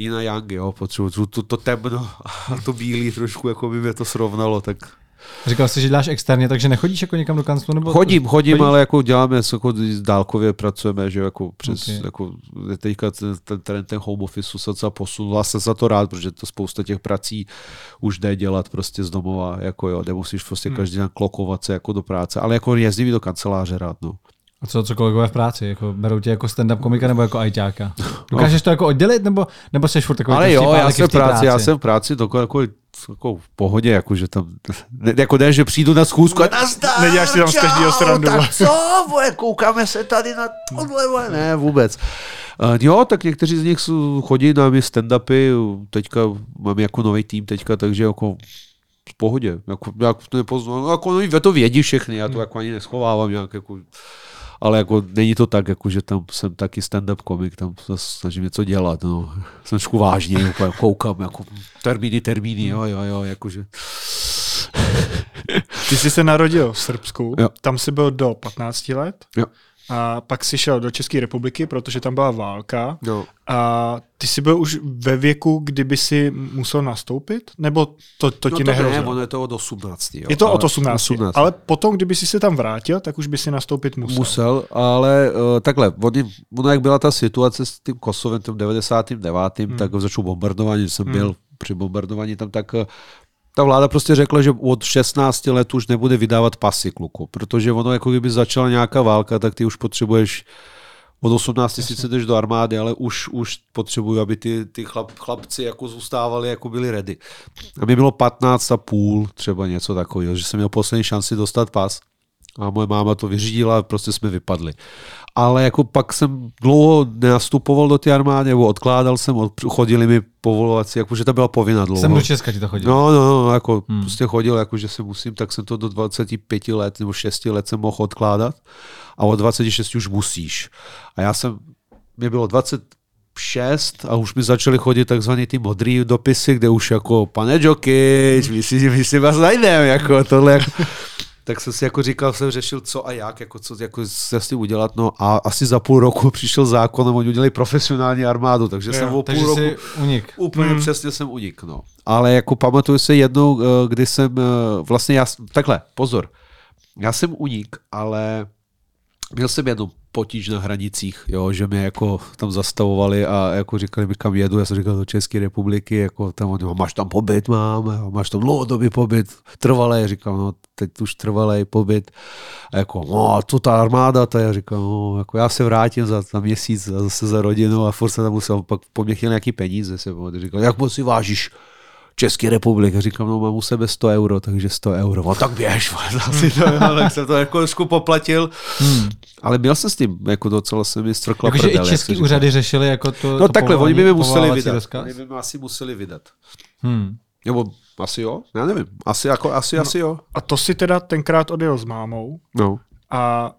jiná Yang, jo, potřebuji to, to, to temno a to bílý trošku, jako by mě to srovnalo, tak Říkal jsi, že děláš externě, takže nechodíš jako někam do kanclu? Nebo... Chodím, chodím, chodím, ale jako děláme, jako dálkově pracujeme, že jako přes, okay. jako teďka ten, ten trend ten home office se docela posunul a jsem za to rád, protože to spousta těch prací už jde dělat prostě z domova, jako jo, nemusíš prostě hmm. každý den klokovat se jako do práce, ale jako jezdím do kanceláře rád, no. A co, co kolegové v práci? Jako, berou tě jako stand-up komika nebo jako ajťáka? Dokážeš to jako oddělit nebo, nebo jsi furt takový Ale jo, já jsem, v práci, práci, já jsem v práci to jako, jako v pohodě, jako, že tam, ne, jako ne, že přijdu na schůzku a nazdar, Neděláš si tam z každého. Tak co, vole, koukáme se tady na tohle, ne, vůbec. Uh, jo, tak někteří z nich chodí na mě stand-upy, teďka mám jako nový tým teďka, takže jako v pohodě. Jako, jak to nepoznám, jako, no, to vědí všechny, já to jako ani neschovávám nějak, jako, ale jako není to tak, jako, že tam jsem taky stand-up komik, tam se snažím něco dělat, no. Jsem trošku vážně, jako, koukám, jako termíny, termíny, jo, jo, jo, jakože. Ty jsi se narodil v Srbsku, jo. tam jsi byl do 15 let. Jo a pak si šel do České republiky, protože tam byla válka. No. A ty jsi byl už ve věku, kdyby si musel nastoupit? Nebo to, to no ti nehrozilo? Ne, ono je to od 18. Jo. Je to od 18. 18. Ale potom, kdyby si se tam vrátil, tak už by si nastoupit musel. Musel, ale uh, takhle, ono, ono jak byla ta situace s tím Kosovem, tím 99. Hmm. tak začal bombardování, jsem hmm. byl při bombardování tam, tak uh, ta vláda prostě řekla, že od 16 let už nebude vydávat pasy kluku, protože ono jako kdyby začala nějaká válka, tak ty už potřebuješ od 18 sice jdeš do armády, ale už, už potřebuju, aby ty, ty chlap, chlapci jako zůstávali, jako byli ready. A mi bylo 15 a půl, třeba něco takového, že jsem měl poslední šanci dostat pas. A moje máma to vyřídila a prostě jsme vypadli ale jako pak jsem dlouho nenastupoval do té armády, nebo odkládal jsem, od, chodili mi povolovací, jakože to byla povinná dlouho. Jsem do Česka ti to chodil. No, no, no jako hmm. prostě chodil, jakože se musím, tak jsem to do 25 let nebo 6 let jsem mohl odkládat a od 26 už musíš. A já jsem, mě bylo 20, 6 a už mi začaly chodit takzvaný ty modrý dopisy, kde už jako pane Jokic, my si, my si vás najdeme, jako tohle. Jako, tak jsem si jako říkal, jsem řešil co a jak, jako co jako se s tím udělat, no a asi za půl roku přišel zákon oni udělali profesionální armádu, takže jo, jsem o půl roku unik. úplně hmm. přesně jsem unik, no. Ale jako pamatuju se jednou, eh, kdy jsem eh, vlastně já, takhle, pozor, já jsem unik, ale měl jsem jednu potíž na hranicích, jo, že mě jako tam zastavovali a jako říkali mi, kam jedu, já jsem říkal do České republiky, jako tam oni, máš tam pobyt, mám, máš tam dlouhodobý pobyt, trvalé, říkal, no, teď už trvalý pobyt, a jako, no, to ta armáda, to já říkal, no, jako já se vrátím za, za měsíc a zase za rodinu. A furt se tam musel, pak po mě chtěl nějaký peníze, se říkal, jak moc si vážíš, České republiky. Říkám, no mám u sebe 100 euro, takže 100 euro. No tak běž, asi to, tak jsem to jako trošku poplatil. Hmm. Ale měl jsem s tím, jako docela se mi strkla Jakože i české úřady řešili jako to No to takhle, oni by mi museli vydat. Oni by mi asi museli vydat. Hmm. Nebo asi jo, já nevím. Asi, jako, asi, no, asi jo. A to si teda tenkrát odjel s mámou. No. A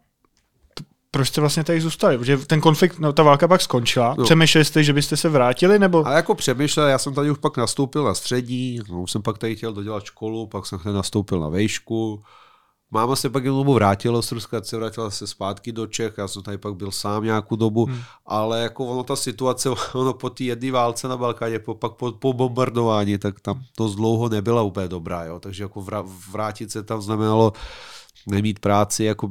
proč jste vlastně tady zůstali? Protože ten konflikt, no, ta válka pak skončila. No. Přemýšleli jste, že byste se vrátili? Nebo? A jako přemýšlel, já jsem tady už pak nastoupil na střední, no, už jsem pak tady chtěl dodělat školu, pak jsem hned nastoupil na vejšku. Máma se pak jednou vrátila z Ruska, se vrátila se zpátky do Čech, já jsem tady pak byl sám nějakou dobu, hmm. ale jako ono ta situace, ono po té jedné válce na Balkáně, po, pak po, po bombardování, tak tam to dlouho nebyla úplně dobrá, jo? takže jako vrátit se tam znamenalo nemít práci, jako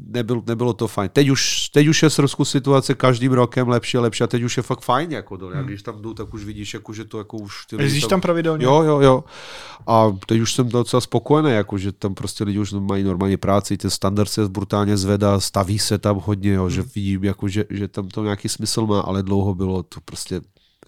nebyl, nebylo to fajn. Teď už, teď už je srbskou situace každým rokem lepší a lepší a teď už je fakt fajn, jako dole. Hmm. Když tam jdu, tak už vidíš, jako, že to jako už... Ty Jezdíš tam, tam pravidelně? Jo, jo, jo. A teď už jsem docela spokojený, jako, že tam prostě lidi už mají normálně práci, ten standard se brutálně zvedá, staví se tam hodně, jo, hmm. že vidím, jako, že, že tam to nějaký smysl má, ale dlouho bylo to prostě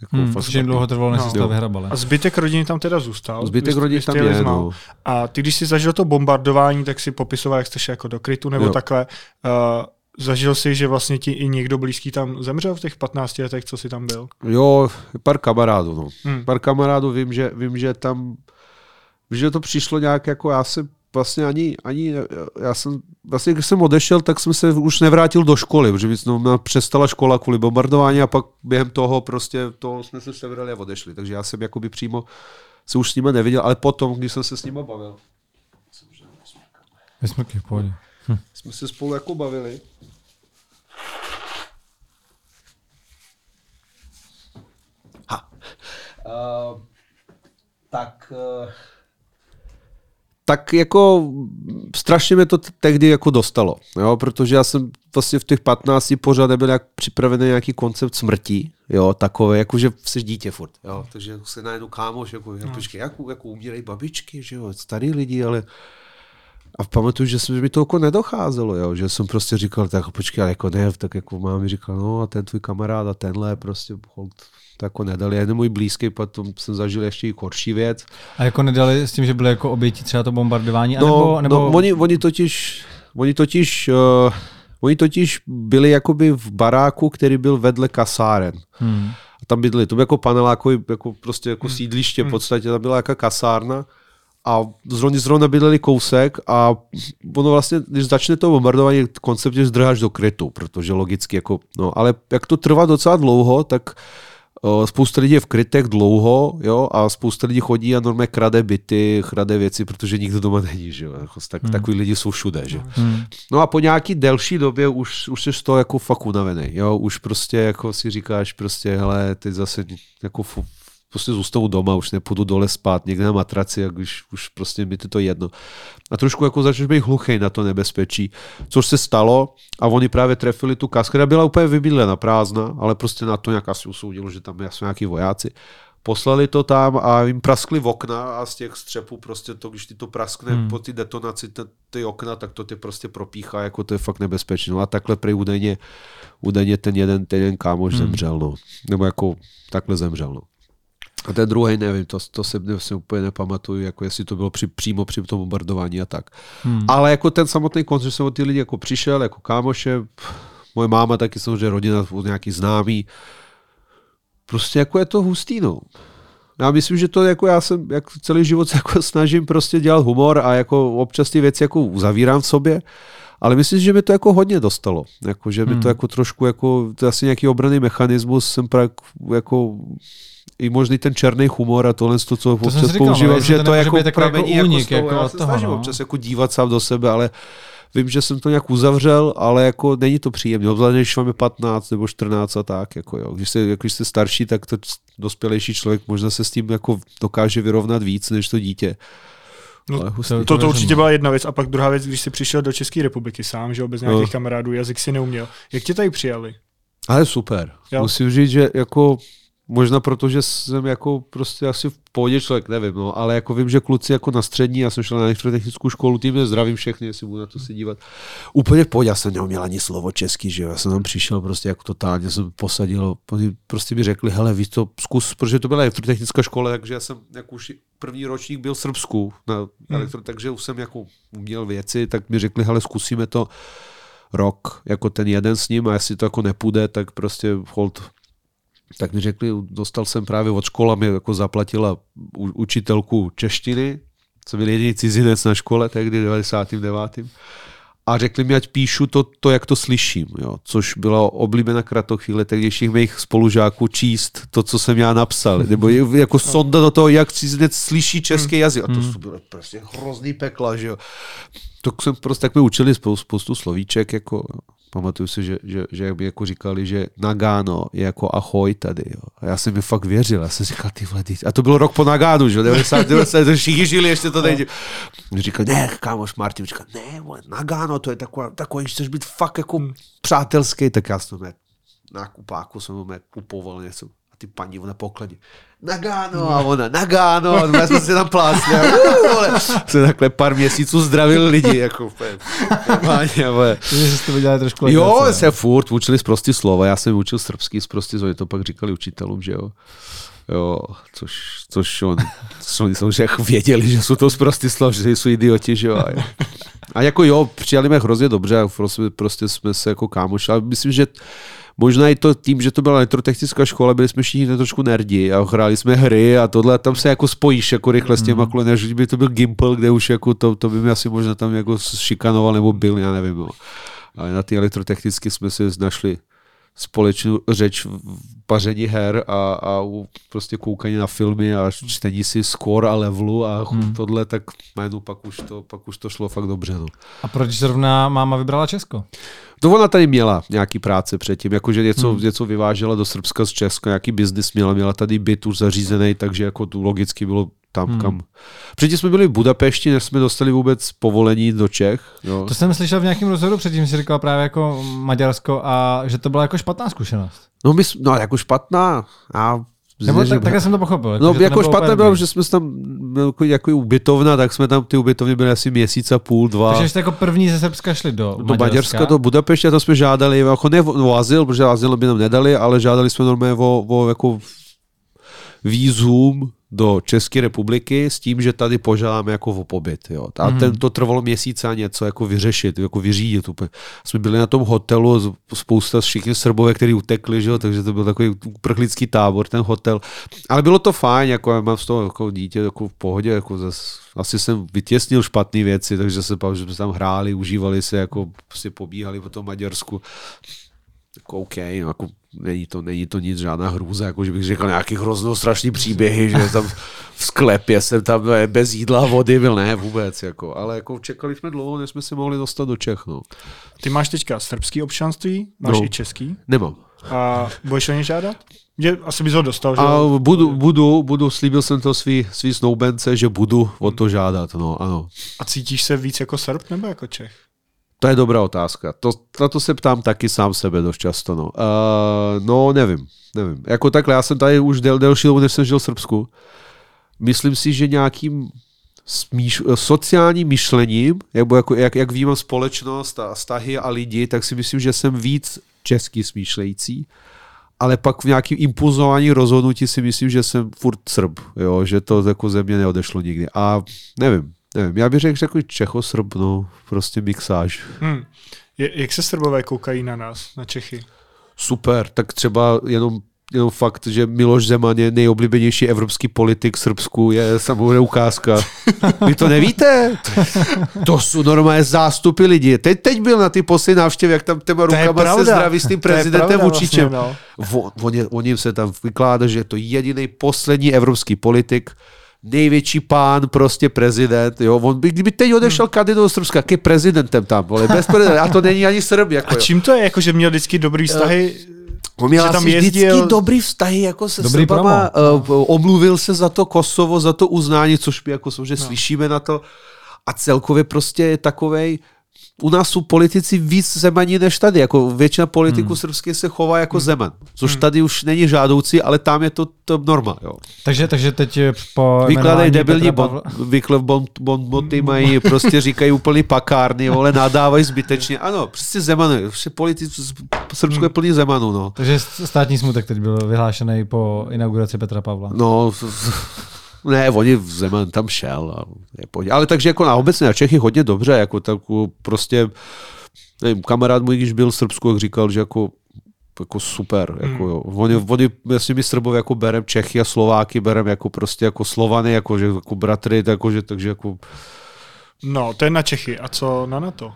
jako hmm, dlouho trvalo, než no. to vyhrabali. A zbytek rodiny tam teda zůstal? Zbytek rodiny tam je, no. A ty, když jsi zažil to bombardování, tak si popisoval, jak jsi šel jako do krytu nebo jo. takhle. Uh, zažil jsi, že vlastně ti i někdo blízký tam zemřel v těch 15 letech, co jsi tam byl? Jo, pár kamarádů, no. Hmm. Pár kamarádů vím, že, vím, že tam, že to přišlo nějak jako, já jsem vlastně ani, ani, já jsem, vlastně když jsem odešel, tak jsem se už nevrátil do školy, protože mi no, přestala škola kvůli bombardování a pak během toho prostě, toho jsme se sebrali a odešli, takže já jsem jakoby přímo se už s nimi neviděl, ale potom, když jsem se s nimi bavil. Vysmrky, v pohodě. Hm. Jsme se spolu jako bavili. Ha. Uh, tak uh, tak jako strašně mě to tehdy jako dostalo, jo, protože já jsem vlastně v těch 15 pořád nebyl jak připravený nějaký koncept smrti, jo, takové, jako že jsi dítě furt, jo, takže se najednou kámoš, jako, no. počkej, jak, jako umírají babičky, že jo, starý lidi, ale a pamatuju, že, mi to jako nedocházelo, jo, že jsem prostě říkal, tak počkej, ale jako ne, tak jako mám říkal, no a ten tvůj kamarád a tenhle prostě hold, to jako nedali. Jeden můj blízký, potom jsem zažil ještě i horší věc. A jako nedali s tím, že byly jako oběti třeba to bombardování? No, nebo, nebo... no oni, oni totiž, oni totiž, uh, oni totiž byli jakoby v baráku, který byl vedle kasáren. Hmm. A tam bydli, to bylo jako panelákový, jako prostě jako hmm. sídliště v hmm. podstatě, tam byla jaká kasárna a zrovna, zrovna bydleli kousek a ono vlastně, když začne to bombardování, konceptně zdrháš do krytu, protože logicky jako, no, ale jak to trvá docela dlouho, tak uh, spousta lidí je v krytech dlouho, jo, a spousta lidí chodí a normálně krade byty, krade věci, protože nikdo doma není, že jo. Jako, tak, hmm. Takový lidi jsou všude, že. Hmm. No a po nějaký delší době už, už jsi z toho jako fakt unavený, jo, už prostě jako si říkáš prostě, hele, ty zase jako prostě zůstanu doma, už nepůjdu dole spát, někde na matraci, a když už prostě mi to jedno. A trošku jako začneš být hluchý na to nebezpečí, což se stalo a oni právě trefili tu kasku, která byla úplně vybydlena, prázdná, ale prostě na to nějak asi usoudilo, že tam jsou nějaký vojáci. Poslali to tam a jim praskly v okna a z těch střepů prostě to, když ti to praskne hmm. po ty detonaci ty, ty okna, tak to ty prostě propíchá, jako to je fakt nebezpečné. No a takhle prý údajně, údajně ten jeden, ten jeden kámoš hmm. zemřel, no. Nebo jako takhle zemřel, no. A ten druhý nevím, to, to si, si úplně nepamatuju, jako jestli to bylo při, přímo při tom bombardování a tak. Hmm. Ale jako ten samotný koncert jsem od ty lidi jako přišel, jako kámoše, moje máma taky samozřejmě rodina, nějaký známý. Prostě jako je to hustý, no. Já myslím, že to jako já jsem jak celý život se jako snažím prostě dělat humor a jako občas ty věci jako uzavírám v sobě, ale myslím, že mi to jako hodně dostalo. Jako, že mi hmm. to jako trošku jako, to je asi nějaký obranný mechanismus, jsem pra, jako i možný ten černý humor a tohle, to, co to občas říkal, používám, no, že to, jako pramení jako, únik, jako, jako já se toho, snažím no. občas jako dívat sám do sebe, ale vím, že jsem to nějak uzavřel, ale jako není to příjemné. Obzvlášť, když máme 15 nebo 14 a tak. Jako jo. Když, jste, jako, když jste starší, tak to dospělejší člověk možná se s tím jako dokáže vyrovnat víc než to dítě. No, to, to, to určitě byla jedna věc. A pak druhá věc, když jsi přišel do České republiky sám, že bez nějakých no. kamarádů, jazyk si neuměl. Jak tě tady přijali? Ale super. Jo? Musím říct, že jako Možná proto, že jsem jako prostě asi v pohodě člověk, nevím, no, ale jako vím, že kluci jako na střední, já jsem šel na elektrotechnickou školu, tím zdravím všechny, jestli budu na to se dívat. Úplně v pohodě, já jsem neměl ani slovo český, že jo, já jsem tam přišel prostě jako totálně, jsem posadil, prostě mi řekli, hele, víš to, zkus, protože to byla elektrotechnická škola, takže já jsem jako už první ročník byl v Srbsku, na hmm. elektro, hmm. takže už jsem jako uměl věci, tak mi řekli, hele, zkusíme to rok, jako ten jeden s ním a jestli to jako nepůjde, tak prostě hold tak mi řekli, dostal jsem právě od škola, mi jako zaplatila učitelku češtiny, co byl jediný cizinec na škole, tehdy 99. A řekli mi, ať píšu to, to jak to slyším, jo. což byla oblíbená kratochvíle tehdejších mých spolužáků číst to, co jsem já napsal, nebo jako sonda do toho, jak cizinec slyší český jazyk. A to hmm. bylo prostě hrozný pekla, že jo. To jsem prostě, tak mi učili spoustu slovíček, jako Pamatuju si, že, že, že by jako říkali, že Nagano je jako ahoj tady. Jo. A já jsem mi fakt věřil. Já jsem říkal, ty vole, a to bylo rok po Nagánu, že 90, 90, všichni žili, ještě to nejde. Říkal, ne, kámoš Martin, říkal, ne, vole, Nagano, to je taková, takový, chceš být fakt jako přátelský, tak já jsem na kupáku jsem mu kupoval něco a ty paní na pokladě. Nagano a ona, Nagano, a my jsme se tam plásli. A se takhle pár měsíců zdravil lidi, jako ale... Že to dělali trošku Jo, se furt učili z prostý slova, já jsem učil srbský z prostý slova, to pak říkali učitelům, že jo. Jo, což, což on, což oni samozřejmě věděli, že jsou to z prostý slov, že jsou idioti, že jo. A jako jo, přijali mě hrozně dobře a prostě, prostě jsme se jako kámoši, ale myslím, že možná i to tím, že to byla elektrotechnická škola, byli jsme všichni trošku nerdi a hráli jsme hry a tohle a tam se jako spojíš jako rychle s těma mm. než by to byl Gimple, kde už jako to, to by mi asi možná tam jako šikanoval nebo byl, já nevím. No. Ale na ty elektrotechnicky jsme si našli společnou řeč v paření her a, a prostě koukání na filmy a čtení si score a levelu a hmm. tohle, tak jménu pak už to, pak už to šlo fakt dobře. No. A proč zrovna máma vybrala Česko? To ona tady měla nějaký práce předtím, jakože něco, hmm. něco vyvážela do Srbska z Česka, nějaký biznis měla, měla tady byt už zařízený, takže jako tu logicky bylo tam, hmm. kam. Předtím jsme byli v Budapešti, než jsme dostali vůbec povolení do Čech. Jo. To jsem slyšel v nějakém rozhovoru, předtím si říkal právě jako Maďarsko a že to byla jako špatná zkušenost. No, my, no jako špatná. A nebo tak, takhle jsem to pochopil. Jako, no, jako špatné bylo, že jsme tam jako, jako ubytovna, tak jsme tam ty ubytovny byly asi měsíc a půl, dva. Takže jste jako první ze Srbska šli do, do Maďarska. Do Budapeště, to jsme žádali, jako ne o, azyl, protože azyl by nám nedali, ale žádali jsme normálně o, o jako výzum do České republiky s tím, že tady požádáme jako o pobyt. Jo. A mm. ten, to trvalo měsíc a něco jako vyřešit, jako vyřídit. Úplně. Jsme byli na tom hotelu, spousta všichni Srbové, kteří utekli, že jo, takže to byl takový uprchlický tábor, ten hotel. Ale bylo to fajn, jako já mám z toho jako dítě jako v pohodě, jako zas, asi jsem vytěsnil špatné věci, takže se že jsme tam hráli, užívali se, jako si pobíhali po tom Maďarsku jako OK, no, jako není to, není to nic, žádná hrůza, jako že bych řekl nějaký hroznou strašný příběhy, že tam v sklepě jsem tam bez jídla a vody byl, ne vůbec, jako, ale jako čekali jsme dlouho, než jsme se mohli dostat do Čech, no. Ty máš teďka srbský občanství, máš no, i český? Nemám. A budeš o ně žádat? Že asi bys ho dostal, že? A budu, budu, budu, slíbil jsem to svý, svý snoubence, že budu o to žádat, no, ano. A cítíš se víc jako Srb nebo jako Čech? To je dobrá otázka. To, na to se ptám taky sám sebe dost často. No, uh, no nevím, nevím. Jako takhle, já jsem tady už del, delší dobu, než jsem žil v Srbsku. Myslím si, že nějakým smíš, sociálním myšlením, nebo jako, jak, jak vnímám společnost a vztahy a lidi, tak si myslím, že jsem víc český smýšlející, ale pak v nějakém impulzování rozhodnutí si myslím, že jsem furt Srb, jo, že to jako ze mě neodešlo nikdy. A nevím, nevím, já bych řekl, že jako Čechosrb, no, prostě mixáž. Hmm. Je, jak se Srbové koukají na nás, na Čechy? Super, tak třeba jenom jenom fakt, že Miloš Zeman je nejoblíbenější evropský politik v Srbsku, je samozřejmě ukázka. Vy to nevíte? To jsou normálně zástupy lidí. Teď, teď byl na ty poslední návštěvě, jak tam těma rukama se zdraví s tím prezidentem Vučičem. Vlastně, no. on, on, on, on se tam vykládá, že je to jediný poslední evropský politik, největší pán, prostě prezident, jo, on by, kdyby teď odešel hmm. kandidovat do Srbska, jaký prezidentem tam, vole, bez prezidenta, a to není ani Srb, jako, A čím to je, jako, že měl vždycky dobrý vztahy? On měl tam jezdil... vždycky dobrý vztahy jako se dobrý Srbama, uh, omluvil se za to Kosovo, za to uznání, což my jako že no. slyšíme na to a celkově prostě je takovej, u nás jsou politici víc zemaní než tady. Jako většina politiků hmm. srbských se chová jako hmm. zeman, což hmm. tady už není žádoucí, ale tam je to, to norma. Jo. Takže, takže teď po Vykladají debilní bon, vyklev bon, bon, boty, mají, prostě říkají úplný pakárny, ale nadávají zbytečně. Ano, prostě zeman, vše politici, Srbsko je plný zemanů. No. Takže státní smutek teď byl vyhlášený po inauguraci Petra Pavla. No, ne, oni v Zeman tam šel. A je Ale takže jako na obecně na Čechy hodně dobře, jako tak prostě nevím, kamarád můj, když byl v Srbsku, jak říkal, že jako jako super. Hmm. Jako, jo. Oni, oni, jasně my Srbové jako berem Čechy a Slováky berem jako prostě jako Slovany, jako, že, jako bratry, jako, že, takže jako... No, to je na Čechy. A co na NATO?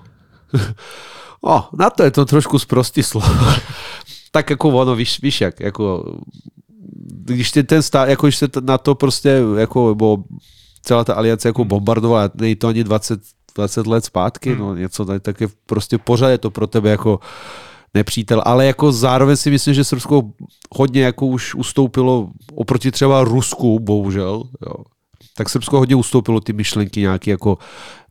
o, na to je to trošku zprostý slovo. tak jako ono, víš, víš jak, jako když ty ten stát, jako když se na to prostě, jako, bo celá ta aliance jako hmm. bombardovala, není to ani 20, 20 let zpátky, hmm. no něco tak, tak je prostě pořád je to pro tebe jako nepřítel, ale jako zároveň si myslím, že Srbsko hodně jako už ustoupilo oproti třeba Rusku, bohužel, jo. Tak Srbsko hodně ustoupilo ty myšlenky nějaký jako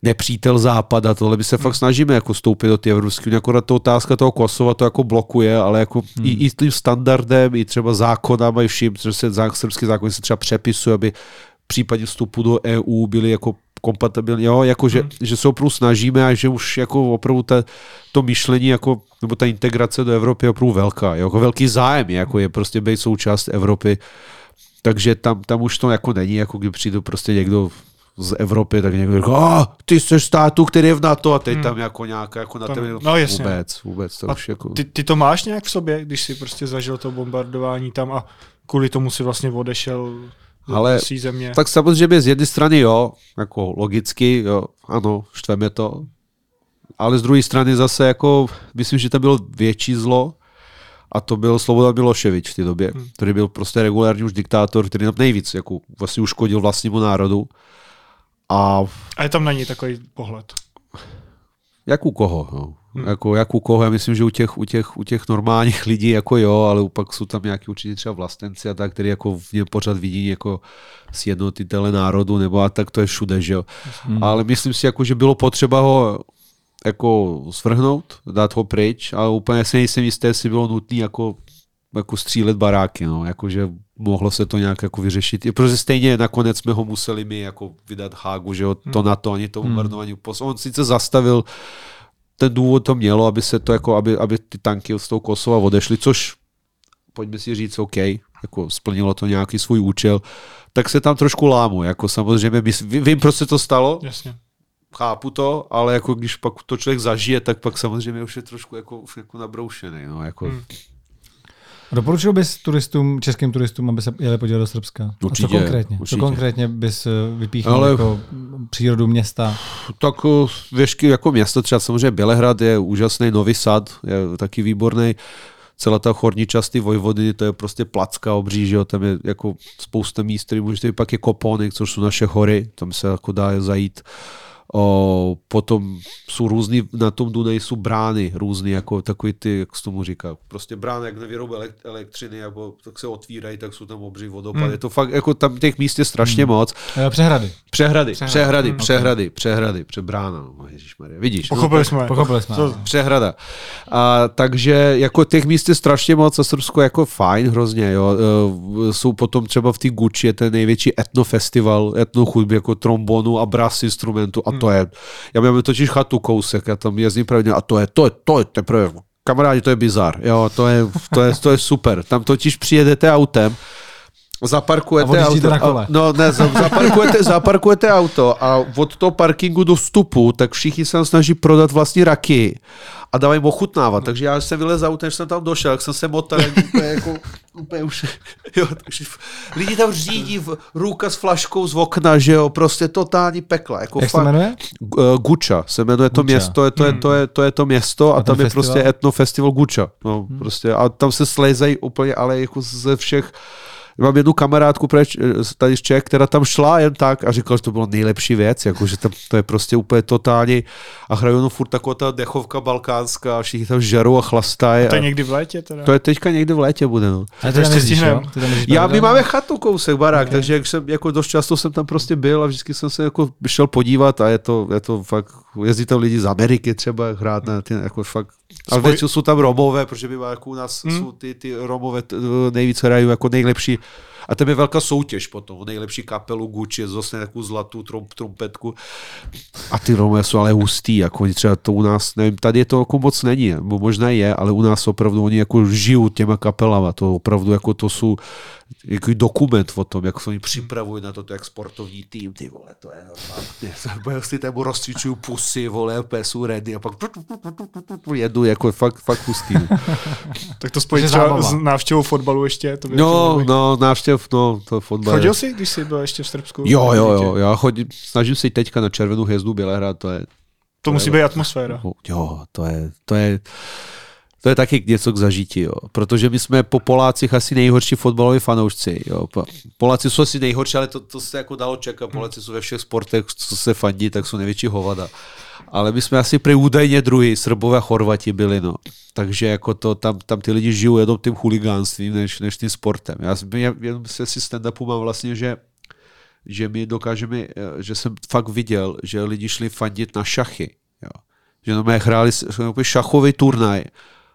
nepřítel západa, tohle. My se fakt snažíme jako stoupit do té Evropské unie, akorát to otázka toho Kosova to jako blokuje, ale jako hmm. i, i tím standardem, i třeba zákonama, i vším, že se srbský zákon se třeba přepisuje, aby v případě vstupu do EU byly jako kompatibilní, jo, jako že, hmm. že se opravdu snažíme a že už jako opravdu ta, to myšlení, jako, nebo ta integrace do Evropy je opravdu velká, jo, jako velký zájem, jako je prostě být součást Evropy, takže tam, tam už to jako není, jako když přijde prostě někdo z Evropy, tak někdo říká, oh, ty jsi státu, který je v NATO a teď hmm. tam jako nějaká, jako na tebe, no, jasně. vůbec, vůbec to a už jako... Ty, ty, to máš nějak v sobě, když jsi prostě zažil to bombardování tam a kvůli tomu si vlastně odešel ale země. tak samozřejmě z jedné strany jo, jako logicky, jo, ano, štveme to, ale z druhé strany zase jako, myslím, že to bylo větší zlo, a to byl Slobodan Miloševič v té době, hmm. který byl prostě regulární už diktátor, který nám nejvíc jako vlastně uškodil vlastnímu národu. A, a je tam na něj takový pohled. Jak u koho? No. Hmm. Jako, jak u koho? Já myslím, že u těch, u těch, u těch normálních lidí jako jo, ale pak jsou tam nějaký určitě třeba vlastenci a tak, který jako v něm pořád vidí jako sjednotitele národu nebo a tak to je všude, že jo. Hmm. Ale myslím si, jako, že bylo potřeba ho jako svrhnout, dát ho pryč, ale úplně si nejsem jistý, jestli bylo nutné jako, jako střílet baráky, no, jakože mohlo se to nějak jako vyřešit. Protože stejně nakonec jsme ho museli my jako vydat Hágu, že jo, to hmm. na to ani to bombardování. Hmm. On sice zastavil, ten důvod to mělo, aby se to jako, aby, aby ty tanky z toho Kosova odešly, což pojďme si říct, OK, jako splnilo to nějaký svůj účel, tak se tam trošku lámu, jako samozřejmě, vím, proč se to stalo, Jasně chápu to, ale jako když pak to člověk zažije, tak pak samozřejmě už je trošku jako, jako nabroušený. No, jako... Hmm. Doporučil bys turistům, českým turistům, aby se jeli podívat do Srbska? Určitě, A co konkrétně? Určitě. Co konkrétně bys eh, vypíchnul Ale... jako přírodu města? Tak eh, věšky jako město, třeba samozřejmě Bělehrad je úžasný, Nový Sad je taky výborný celá ta horní část ty Vojvody, to je prostě placka obří, že jo, tam je jako spousta míst, které můžete, pak je Kopony, což jsou naše hory, tam se jako dá zajít. O, potom jsou různý, na tom Dunaji jsou brány různý, jako takový ty, jak se tomu říká, prostě brány, jak nevyrobí elektřiny, jako, tak se otvírají, tak jsou tam obří vodopady. Hmm. Je to fakt, jako tam těch míst je strašně hmm. moc. Přehrady. Přehrady, přehrady, přehrady, hmm. přehrady, přehrady, přebrána, no, ježišmarja, vidíš. Pochopili no, jsme. Pochopili jsme. Co? Přehrada. A, takže jako těch míst je strašně moc a Srbsko jako fajn hrozně, jo. E, jsou potom třeba v té Gucci je ten největší etnofestival, etnochudby, jako trombonu a brass instrumentu a to je, já mám totiž chatu kousek, já tam jezdím pravidelně a to je, to je, to je teprve, kamarádi, to je bizar, jo, to je, to je, to je super. Tam totiž přijedete autem, zaparkujete a auto. Na kole. No ne, zaparkujete, zaparkujete auto a od toho parkingu do vstupu, tak všichni se snaží prodat vlastní raky a dávají ochutnávat. Takže já jsem vylez auto, než jsem tam došel, jak jsem se motal, úplně, jako, úplně už, jo, takže lidi tam řídí v, ruka s flaškou z okna, že jo, prostě totální pekla. Jako jak fakt, se jmenuje? Guča se jmenuje to Guča. město, je to, je, to, je, to je to město a, a tam festival? je prostě etnofestival Guča. No, hmm. prostě, a tam se slezají úplně, ale jako ze všech mám jednu kamarádku preč, tady z Čech, která tam šla jen tak a říkala, že to bylo nejlepší věc, jako, že tam, to je prostě úplně totální a hrajou no furt taková ta dechovka balkánská a všichni tam žerou a chlastají. A to je někdy v létě teda? To je teďka někdy v létě bude, no. A to ještě stihneme. Já, my máme chatu kousek, barák, okay. takže jak jsem, jako dost často jsem tam prostě byl a vždycky jsem se jako šel podívat a je to, je to fakt, jezdí tam lidi z Ameriky třeba hrát na ty, jako fakt ale většinou jsou tam Romové, protože by jako u nás hmm. jsou ty, ty Romové nejvíc hrají jako nejlepší a tam je velká soutěž potom, nejlepší kapelu Gucci, zase takovou zlatou trump, trumpetku. A ty Romové jsou ale hustý, jako třeba to u nás, nevím, tady je to jako moc není, možná je, ale u nás opravdu oni jako žijou těma kapelama, to opravdu jako to jsou jako dokument o tom, jak se oni připravují na to, jak sportovní tým, ty vole, to je normálně. si tam rozcvičují pusy, vole, pesu ready a pak jedu, jako fakt, fakt hustý. tak to spojit třeba s návštěvou fotbalu ještě? To no, no, návštěv, no, to fotbal. Chodil jsi, když jsi byl ještě v Srbsku? Jo, jo, jo, já chodím, snažím se teďka na červenou hvězdu Bělehrad, to je... To, to musí je, být atmosféra. Jo, to je, to je, to je taky něco k zažití, jo. protože my jsme po Polácích asi nejhorší fotbaloví fanoušci. Jo. Poláci jsou asi nejhorší, ale to, to se jako dalo čekat. Poláci jsou ve všech sportech, co se fandí, tak jsou největší hovada. Ale my jsme asi údajně druhý, Srbové a Chorvati byli, no. Takže jako to, tam, tam ty lidi žijou jenom tím chuligánstvím, než, než tím sportem. Já, já jenom se si stand-upu mám vlastně, že že my dokážeme, eh, že jsem fakt viděl, že lidi šli fandit na šachy. Jo. Že no, hráli šachový turnaj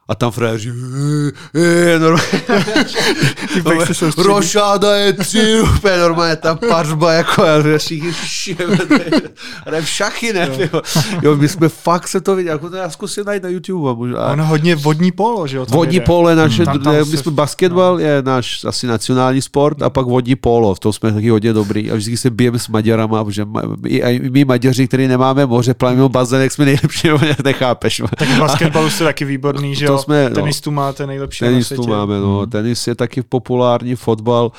a tam frajeři, je, normálně, rošáda je tři, úplně normálně tam pařba, jako a všichni v šachy, ne, jo. jo. my jsme fakt se to viděli, jako to já zkusím najít na YouTube. Možná. Ono hodně vodní polo, že jo? Vodní jde. polo je naše, hmm. tam, tam my jsme basketbal, no. je náš asi nacionální sport a pak vodní polo, v tom jsme taky hodně dobrý a vždycky se bijeme s Maďarama, protože my, my Maďaři, kteří nemáme moře, plavíme bazén, jak jsme nejlepší, nechápeš. Tak basketbalu jste taky výborný, že jo? Jsme, no, tenistu máte nejlepší Tenistu máme, no. Hmm. Tenis je taky populární, fotbal,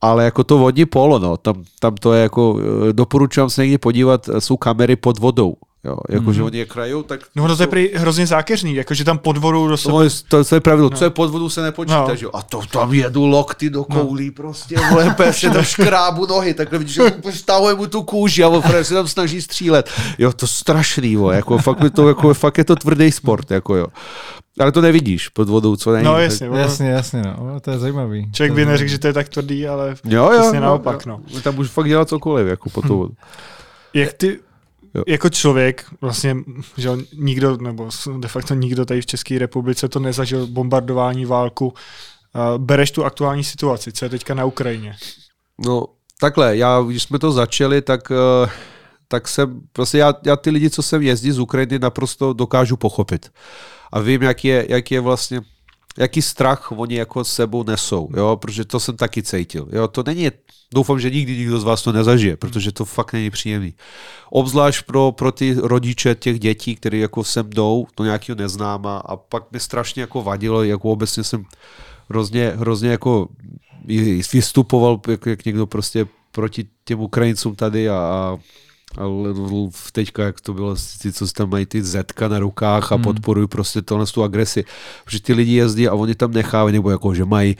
ale jako to vodní polo, no, tam, tam to je jako, eh, doporučám se někdy podívat, jsou kamery pod vodou. Jo, jako, mm. že oni je krajou, tak... No, to je prý hrozně zákeřný, jakože tam pod vodou do sebe... No, to, to je pravidlo, no. co je pod vodou se nepočítá, no. že jo? A to tam jedu lokty do no. koulí, no. prostě, vole, se tam škrábu nohy, takhle vidíš, že stavuje mu tu kůži a on se tam snaží střílet. Jo, to strašný, vole, jako fakt, to, jako, fakt je to tvrdý sport, jako jo. Ale to nevidíš pod vodou, co není. No jasně, tak... jasně, jasně, no. to je zajímavý. Člověk by neřekl, že to je tak tvrdý, ale jo, jo, no, naopak, no. no. Tam můžu fakt dělat cokoliv, jako pod tou vodou. Jak ty Jo. Jako člověk, vlastně, že nikdo, nebo de facto nikdo tady v České republice to nezažil, bombardování, válku. Uh, bereš tu aktuální situaci, co je teďka na Ukrajině? No, takhle, já, když jsme to začali, tak, uh, tak jsem, prostě já, já ty lidi, co jsem jezdí z Ukrajiny, naprosto dokážu pochopit. A vím, jak je, jak je vlastně jaký strach oni jako s sebou nesou, jo, protože to jsem taky cítil. Jo, to není, doufám, že nikdy nikdo z vás to nezažije, protože to fakt není příjemný. Obzvlášť pro, pro ty rodiče těch dětí, které jako sem jdou, to nějakého neznám a, a pak mi strašně jako vadilo, jako obecně jsem hrozně, hrozně jako vystupoval, jak, jak někdo prostě proti těm Ukrajincům tady a, a ale teďka, jak to bylo, ty, co tam mají ty zetka na rukách a hmm. podporují prostě tohle tu agresi. Protože ty lidi jezdí a oni tam nechávají, nebo jako, že mají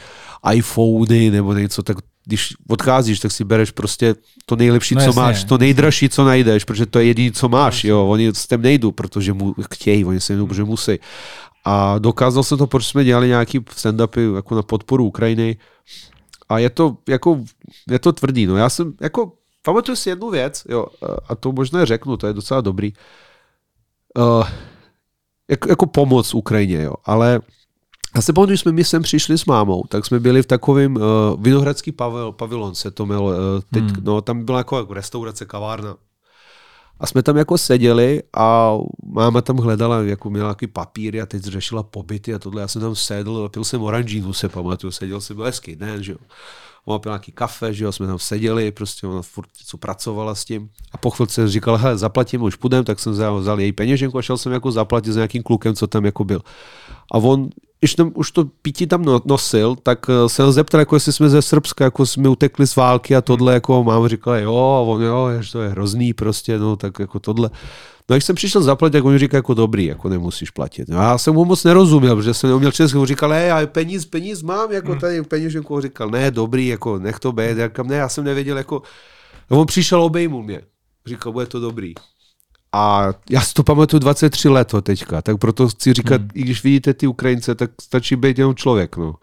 iPhony nebo něco, tak když odcházíš, tak si bereš prostě to nejlepší, no, co jasně. máš, to nejdražší, co najdeš, protože to je jediné, co máš, jo, oni s tím nejdou, protože mu chtějí, oni se jdou, protože musí. A dokázal jsem to, proč jsme dělali nějaký stand-upy jako na podporu Ukrajiny a je to, jako, je to tvrdý, no já jsem, jako Pamatuju si jednu věc, jo, a to možná řeknu, to je docela dobrý. Uh, jako, jako pomoc Ukrajině, jo, ale já se pamatuju, když jsme my sem přišli s mámou, tak jsme byli v takovém uh, vinohradský pavil, pavilon se to mělo, uh, teď, hmm. no tam byla jako, jako restaurace, kavárna. A jsme tam jako seděli a máma tam hledala, jako měla nějaký papíry a teď řešila pobyty a tohle. Já jsem tam sedl a pil jsem oranžínu, se pamatuju, seděl jsem, byl hezký den, že jo ona pila nějaký kafe, že jo, jsme tam seděli, prostě ona furt co pracovala s tím. A po chvilce říkal, hele, zaplatím, už půjdem, tak jsem vzal, její peněženku a šel jsem jako zaplatit s nějakým klukem, co tam jako byl. A on, když tam, už to pití tam no, nosil, tak eh, se ho zeptal, jako jestli jsme ze Srbska, jako jsme utekli z války a tohle, jako mám říkal, jo, a on, jo, že to je hrozný prostě, no, tak jako tohle. No jak jsem přišel zaplatit, tak on říká jako dobrý, jako nemusíš platit. No, já jsem mu moc nerozuměl, protože jsem neuměl česky, on říkal, hej, já peníz, peníz mám, jako hmm. tady peněženku, on říkal, ne, dobrý, jako nech to být, jak ne, já jsem nevěděl, jako, no, on přišel, obejmul mě, říkal, bude to dobrý. A já si to pamatuju 23 let teďka, tak proto chci říkat, hmm. i když vidíte ty Ukrajince, tak stačí být jenom člověk, no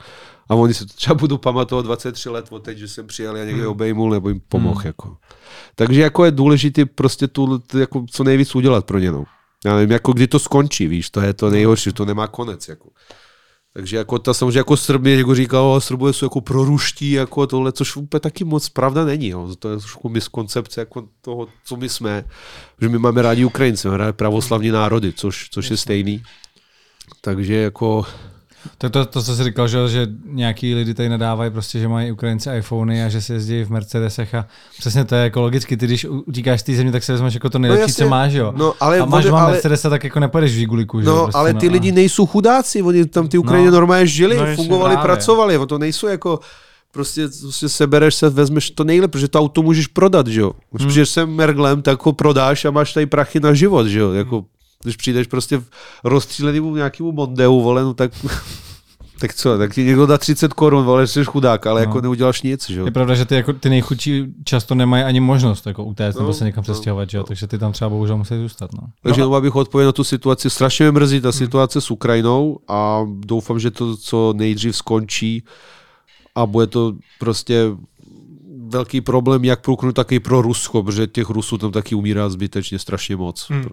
a oni se to třeba budou pamatovat 23 let od teď, že jsem přijel a někde hmm. obejmul nebo jim pomohl. Hmm. Jako. Takže jako je důležité prostě tu, jako co nejvíc udělat pro ně. No. Já nevím, jako kdy to skončí, víš, to je to nejhorší, to nemá konec. Jako. Takže jako ta samozřejmě jako Srby, jako říkal, Srbové jsou jako proruští, jako tohle, což úplně taky moc pravda není. Jo. To je trošku miskoncepce jako toho, co my jsme. Že my máme rádi Ukrajince, máme rádi pravoslavní národy, což, což je stejný. Takže jako to, to, to, co jsi říkal, že, že nějaký lidi tady nadávají prostě, že mají Ukrajinci iPhony a že se jezdí v Mercedesech a přesně to je jako logicky, ty když utíkáš z té země, tak se vezmeš jako to nejlepší, no jasně, co máš, jo. No, ale, a máš dva ale, Mercedesa, tak jako nepojedeš v Žiguliku, No, prostě, ale ty no, lidi a... nejsou chudáci, oni tam ty Ukrajině no, normálně žili, no, fungovali, právě. pracovali, to nejsou jako prostě, prostě sebereš se, vezmeš to nejlepší, protože to auto můžeš prodat, že jo. Když hmm. sem Merglem, tak ho prodáš a máš tady prachy na život, že jo. Jako, když přijdeš prostě rozstřílenému nějakému Mondeu, vole, no tak tak co, tak ti někdo dá 30 korun, vole, jsi chudák, ale no. jako neuděláš nic, že Je pravda, že ty, jako, ty nejchudší často nemají ani možnost jako utéct no, nebo se někam no, přestěhovat, že jo? No. takže ty tam třeba bohužel musí zůstat. No. Takže no. abych odpověděl na tu situaci, strašně mě mrzí ta hmm. situace s Ukrajinou a doufám, že to co nejdřív skončí a bude to prostě velký problém jak pro Ukrajinu, tak i pro Rusko, protože těch Rusů tam taky umírá zbytečně strašně moc. Hmm.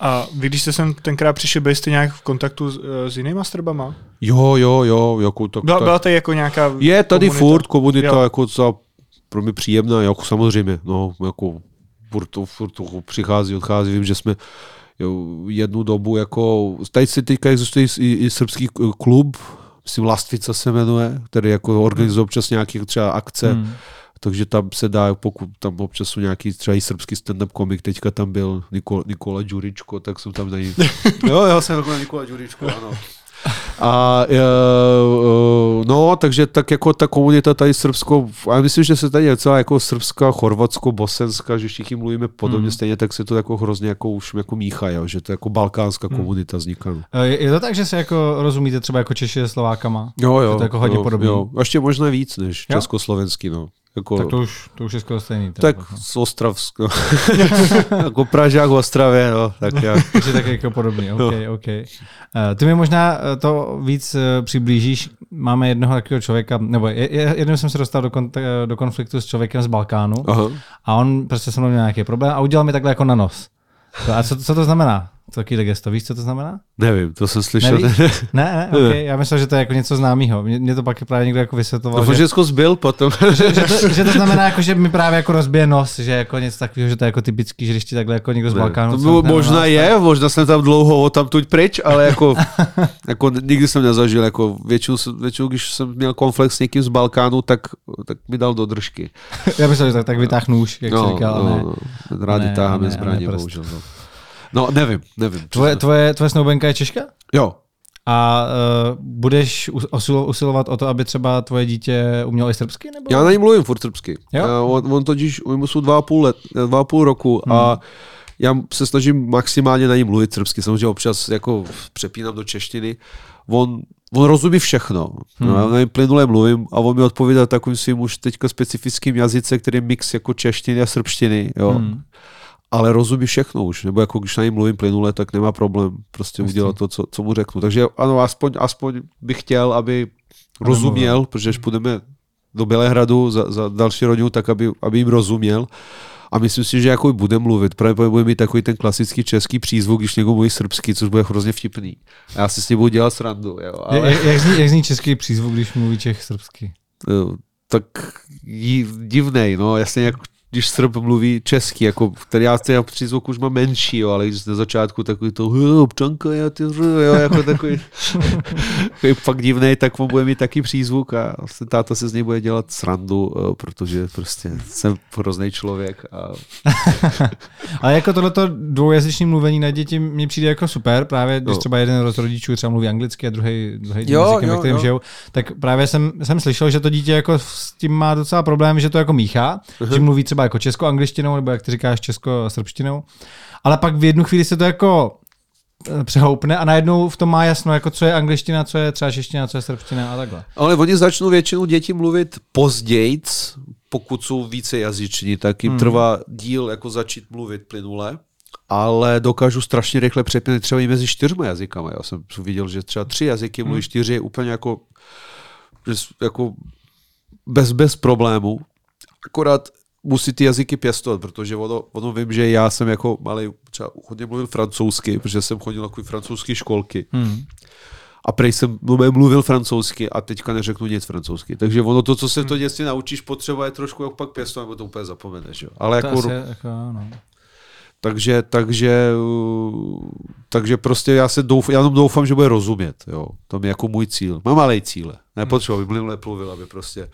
A vy, když jste sem tenkrát přišli, byli jste nějak v kontaktu s, eh, s jinýma strbama? Jo, jo, jo. Jako, tak, byla, byla tady jako nějaká Je tady komunita? furt komunita jo. jako za, pro mě příjemná, jako samozřejmě, no, jako furt, furt přichází, odchází, vím, že jsme jo, jednu dobu jako, tady si teďka existuje i, i srbský klub, myslím Lastvica se jmenuje, který jako organizuje občas nějaké třeba akce, hmm. Takže tam se dá, pokud tam občas jsou nějaký třeba i srbský stand-up komik, teďka tam byl Nikola, Nikola Đuričko, tak jsem tam najít. jo, jo, jsem jako Nikola Đuričko, ano. A uh, no, takže tak jako ta komunita tady srbsko, a myslím, že se tady je celá jako srbská, chorvatsko, bosenská, že všichni mluvíme podobně, hmm. stejně tak se to jako hrozně jako už jako míchá, jo, že to je jako balkánská hmm. komunita vzniká. No. Je, je to tak, že se jako rozumíte třeba jako Češi se Slovákama? Jo, jo. Je to jako hodně jo, podobné. Jo. ještě možná víc než jo? československý, no. Jako, tak to už, to už je skoro stejný. Tak z Ostravsko. jako Pražák v Ostravě, no, tak já. Takže tak jako podobný, OK, no. OK. Uh, ty mi možná eh, to víc uh, přiblížíš. Máme jednoho takového člověka, nebo jednou jsem se dostal do, kont- do konfliktu s člověkem z Balkánu Aha. a on prostě se mnou měl nějaký problém a udělal mi takhle jako na nos. A co, co to znamená? Taky gesto. Víš, co to znamená? Nevím, to jsem slyšel. ne, ne, okay. já myslel, že to je jako něco známého. Mě, mě to pak právě někdo jako vysvětloval. To že... Zbyl potom. že, že, to, že, to, znamená, jako, že mi právě jako rozbije nos, že jako něco takového, že to je jako typický, že když ti takhle jako někdo z Balkánu. To bylo, možná nás, je, tak... možná jsem tam dlouho o tam tuď pryč, ale jako, jako nikdy jsem nezažil, jako většinou, většinou, když jsem měl konflikt s někým z Balkánu, tak, tak mi dal do držky. já myslel, že tak, tak vytáh nůž, jak no, jsi říkal. No, ne, no. Rádi táháme zbraně, bohužel. No. No, nevím, nevím. Tvoje, tvoje, tvoje snoubenka je Češka? Jo. A uh, budeš usilovat o to, aby třeba tvoje dítě umělo i srbsky? Nebo? Já na ní mluvím furt srbsky. Jo? Uh, on, on totiž, mu jsou dva a půl, let, dva a půl roku hmm. a já se snažím maximálně na ní mluvit srbsky. Samozřejmě občas jako přepínám do češtiny. On, on rozumí všechno. Hmm. No, já na něm plynule mluvím a on mi odpovídá takovým svým už teďka specifickým jazyce, který je mix jako češtiny a srbštiny. Jo. Hmm ale rozumí všechno už, nebo jako když na něm mluvím plynule, tak nemá problém prostě Myslím. udělat to, co, co mu řeknu. Takže ano, aspoň, aspoň bych chtěl, aby rozuměl, protože když půjdeme do Bělehradu za, za další rodinu, tak aby, aby jim rozuměl. A myslím si, že jako bude mluvit, právě bude mít takový ten klasický český přízvuk, když někdo mluví srbsky, což bude hrozně vtipný. A já si s ním budu dělat srandu. Jo, ale... jak, jak, zní, jak zní český přízvuk, když mluví čech srbsky? tak divnej, no, jasně jak když Srb mluví česky, jako, který já ten přízvuk už mám menší, jo, ale když na začátku takový to občanka, já ty jo, jako takový, takový fakt divný, tak on bude mít taky přízvuk a vlastně táta se z něj bude dělat srandu, jo, protože prostě jsem hrozný člověk. A... ale jako tohleto dvoujazyčné mluvení na děti mi přijde jako super, právě když jo. třeba jeden z rodičů třeba mluví anglicky a druhý, druhý jo, jazykem, jo, ve kterém jo. žijou, tak právě jsem, jsem slyšel, že to dítě jako s tím má docela problém, že to jako míchá, uh-huh. že mluví třeba jako česko-angličtinou, nebo jak ty říkáš česko-srbštinou. Ale pak v jednu chvíli se to jako eh, přehoupne a najednou v tom má jasno, jako co je angličtina, co je třeba čeština, co je srbština a takhle. Ale oni začnou většinou děti mluvit později, pokud jsou více jazyční, tak jim hmm. trvá díl jako začít mluvit plynule, ale dokážu strašně rychle přepínat třeba i mezi čtyřmi jazykama. Já jsem viděl, že třeba tři jazyky mluví, hmm. čtyři je úplně jako, jako bez, bez problému. Akorát musí ty jazyky pěstovat, protože ono, ono vím, že já jsem jako malý třeba hodně mluvil francouzsky, protože jsem chodil na francouzské školky. Hmm. A prej jsem mluvil francouzsky a teďka neřeknu nic francouzsky. Takže ono to, co se v to hmm. dětství naučíš, potřeba je trošku jak pak pěstovat, nebo to úplně zapomeneš. Jo. Ale to jako, jako no. Takže, takže, takže prostě já se douf, já jenom doufám, že bude rozumět. Jo. To je jako můj cíl. Mám malý cíle. Nepotřebuji, aby mluvil, aby prostě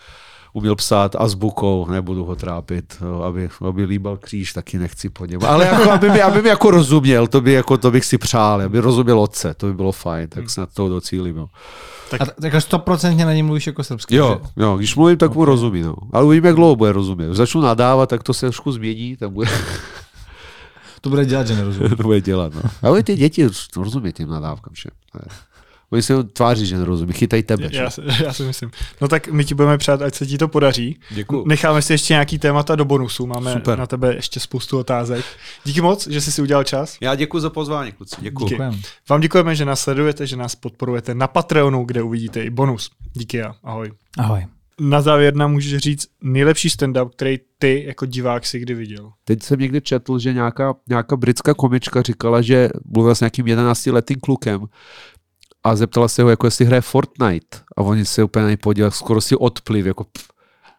uměl psát azbukou, nebudu ho trápit, jo, aby, aby líbal kříž, taky nechci po něm. Ale jako, aby, mi, aby mi jako rozuměl, to, by, jako, to bych si přál, aby rozuměl otce, to by bylo fajn, tak hmm. snad toho docílím. Jo. Tak, a tak stoprocentně na něm mluvíš jako srbsky. Jo, že? jo, když mluvím, tak okay. mu rozumí. No. Ale uvidíme, jak dlouho bude rozumět. Začnu nadávat, tak to se trošku změní, tak bude... to bude dělat, že nerozumí. to bude dělat, no. Ale ty děti rozumí tím nadávkám všem. Oni se tváří, že nerozumí. Chytají tebe. Já, já, si myslím. No tak my ti budeme přát, ať se ti to podaří. Děkuji. Necháme si ještě nějaký témata do bonusu. Máme Super. na tebe ještě spoustu otázek. Díky moc, že jsi si udělal čas. Já děkuji za pozvání, kluci. Děkuji. Díky. Vám děkujeme, že nás sledujete, že nás podporujete na Patreonu, kde uvidíte i bonus. Díky a ahoj. Ahoj. na závěr nám můžeš říct nejlepší stand-up, který ty jako divák si kdy viděl? Teď jsem někdy četl, že nějaká, nějaká britská komička říkala, že mluvila s nějakým 11-letým klukem a zeptala se ho, jako jestli hraje Fortnite. A oni se úplně na něj podívali, skoro si odpliv, jako pff,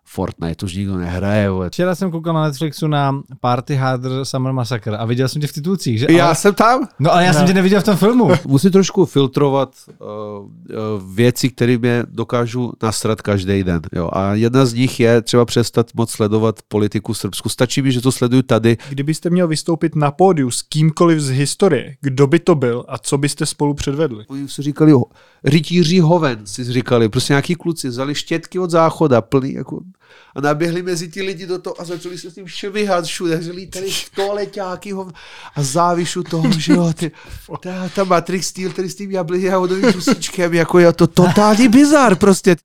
Fortnite už nikdo nehraje. Vole. Včera jsem koukal na Netflixu na Party Harder Summer Massacre a viděl jsem tě v titulcích, že? Já ale... jsem tam. No ale já ne. jsem tě neviděl v tom filmu. Musím trošku filtrovat uh, uh, věci, které mě dokážu nasrat každý den. Jo. A jedna z nich je třeba přestat moc sledovat politiku Srbsku. Stačí mi, že to sleduju tady. Kdybyste měl vystoupit na pódiu s kýmkoliv z historie, kdo by to byl a co byste spolu předvedli? Oni si říkali, rytíří hoven, si říkali, prostě nějaký kluci vzali štětky od záchoda, plný jako a naběhli mezi ty lidi do toho a začali se s tím švihat všude, že tady v toaleťáky ho a závišu toho, že jo, ty, ta, ta Matrix Steel, který s tím jablí a vodovým jako je to totální bizar prostě.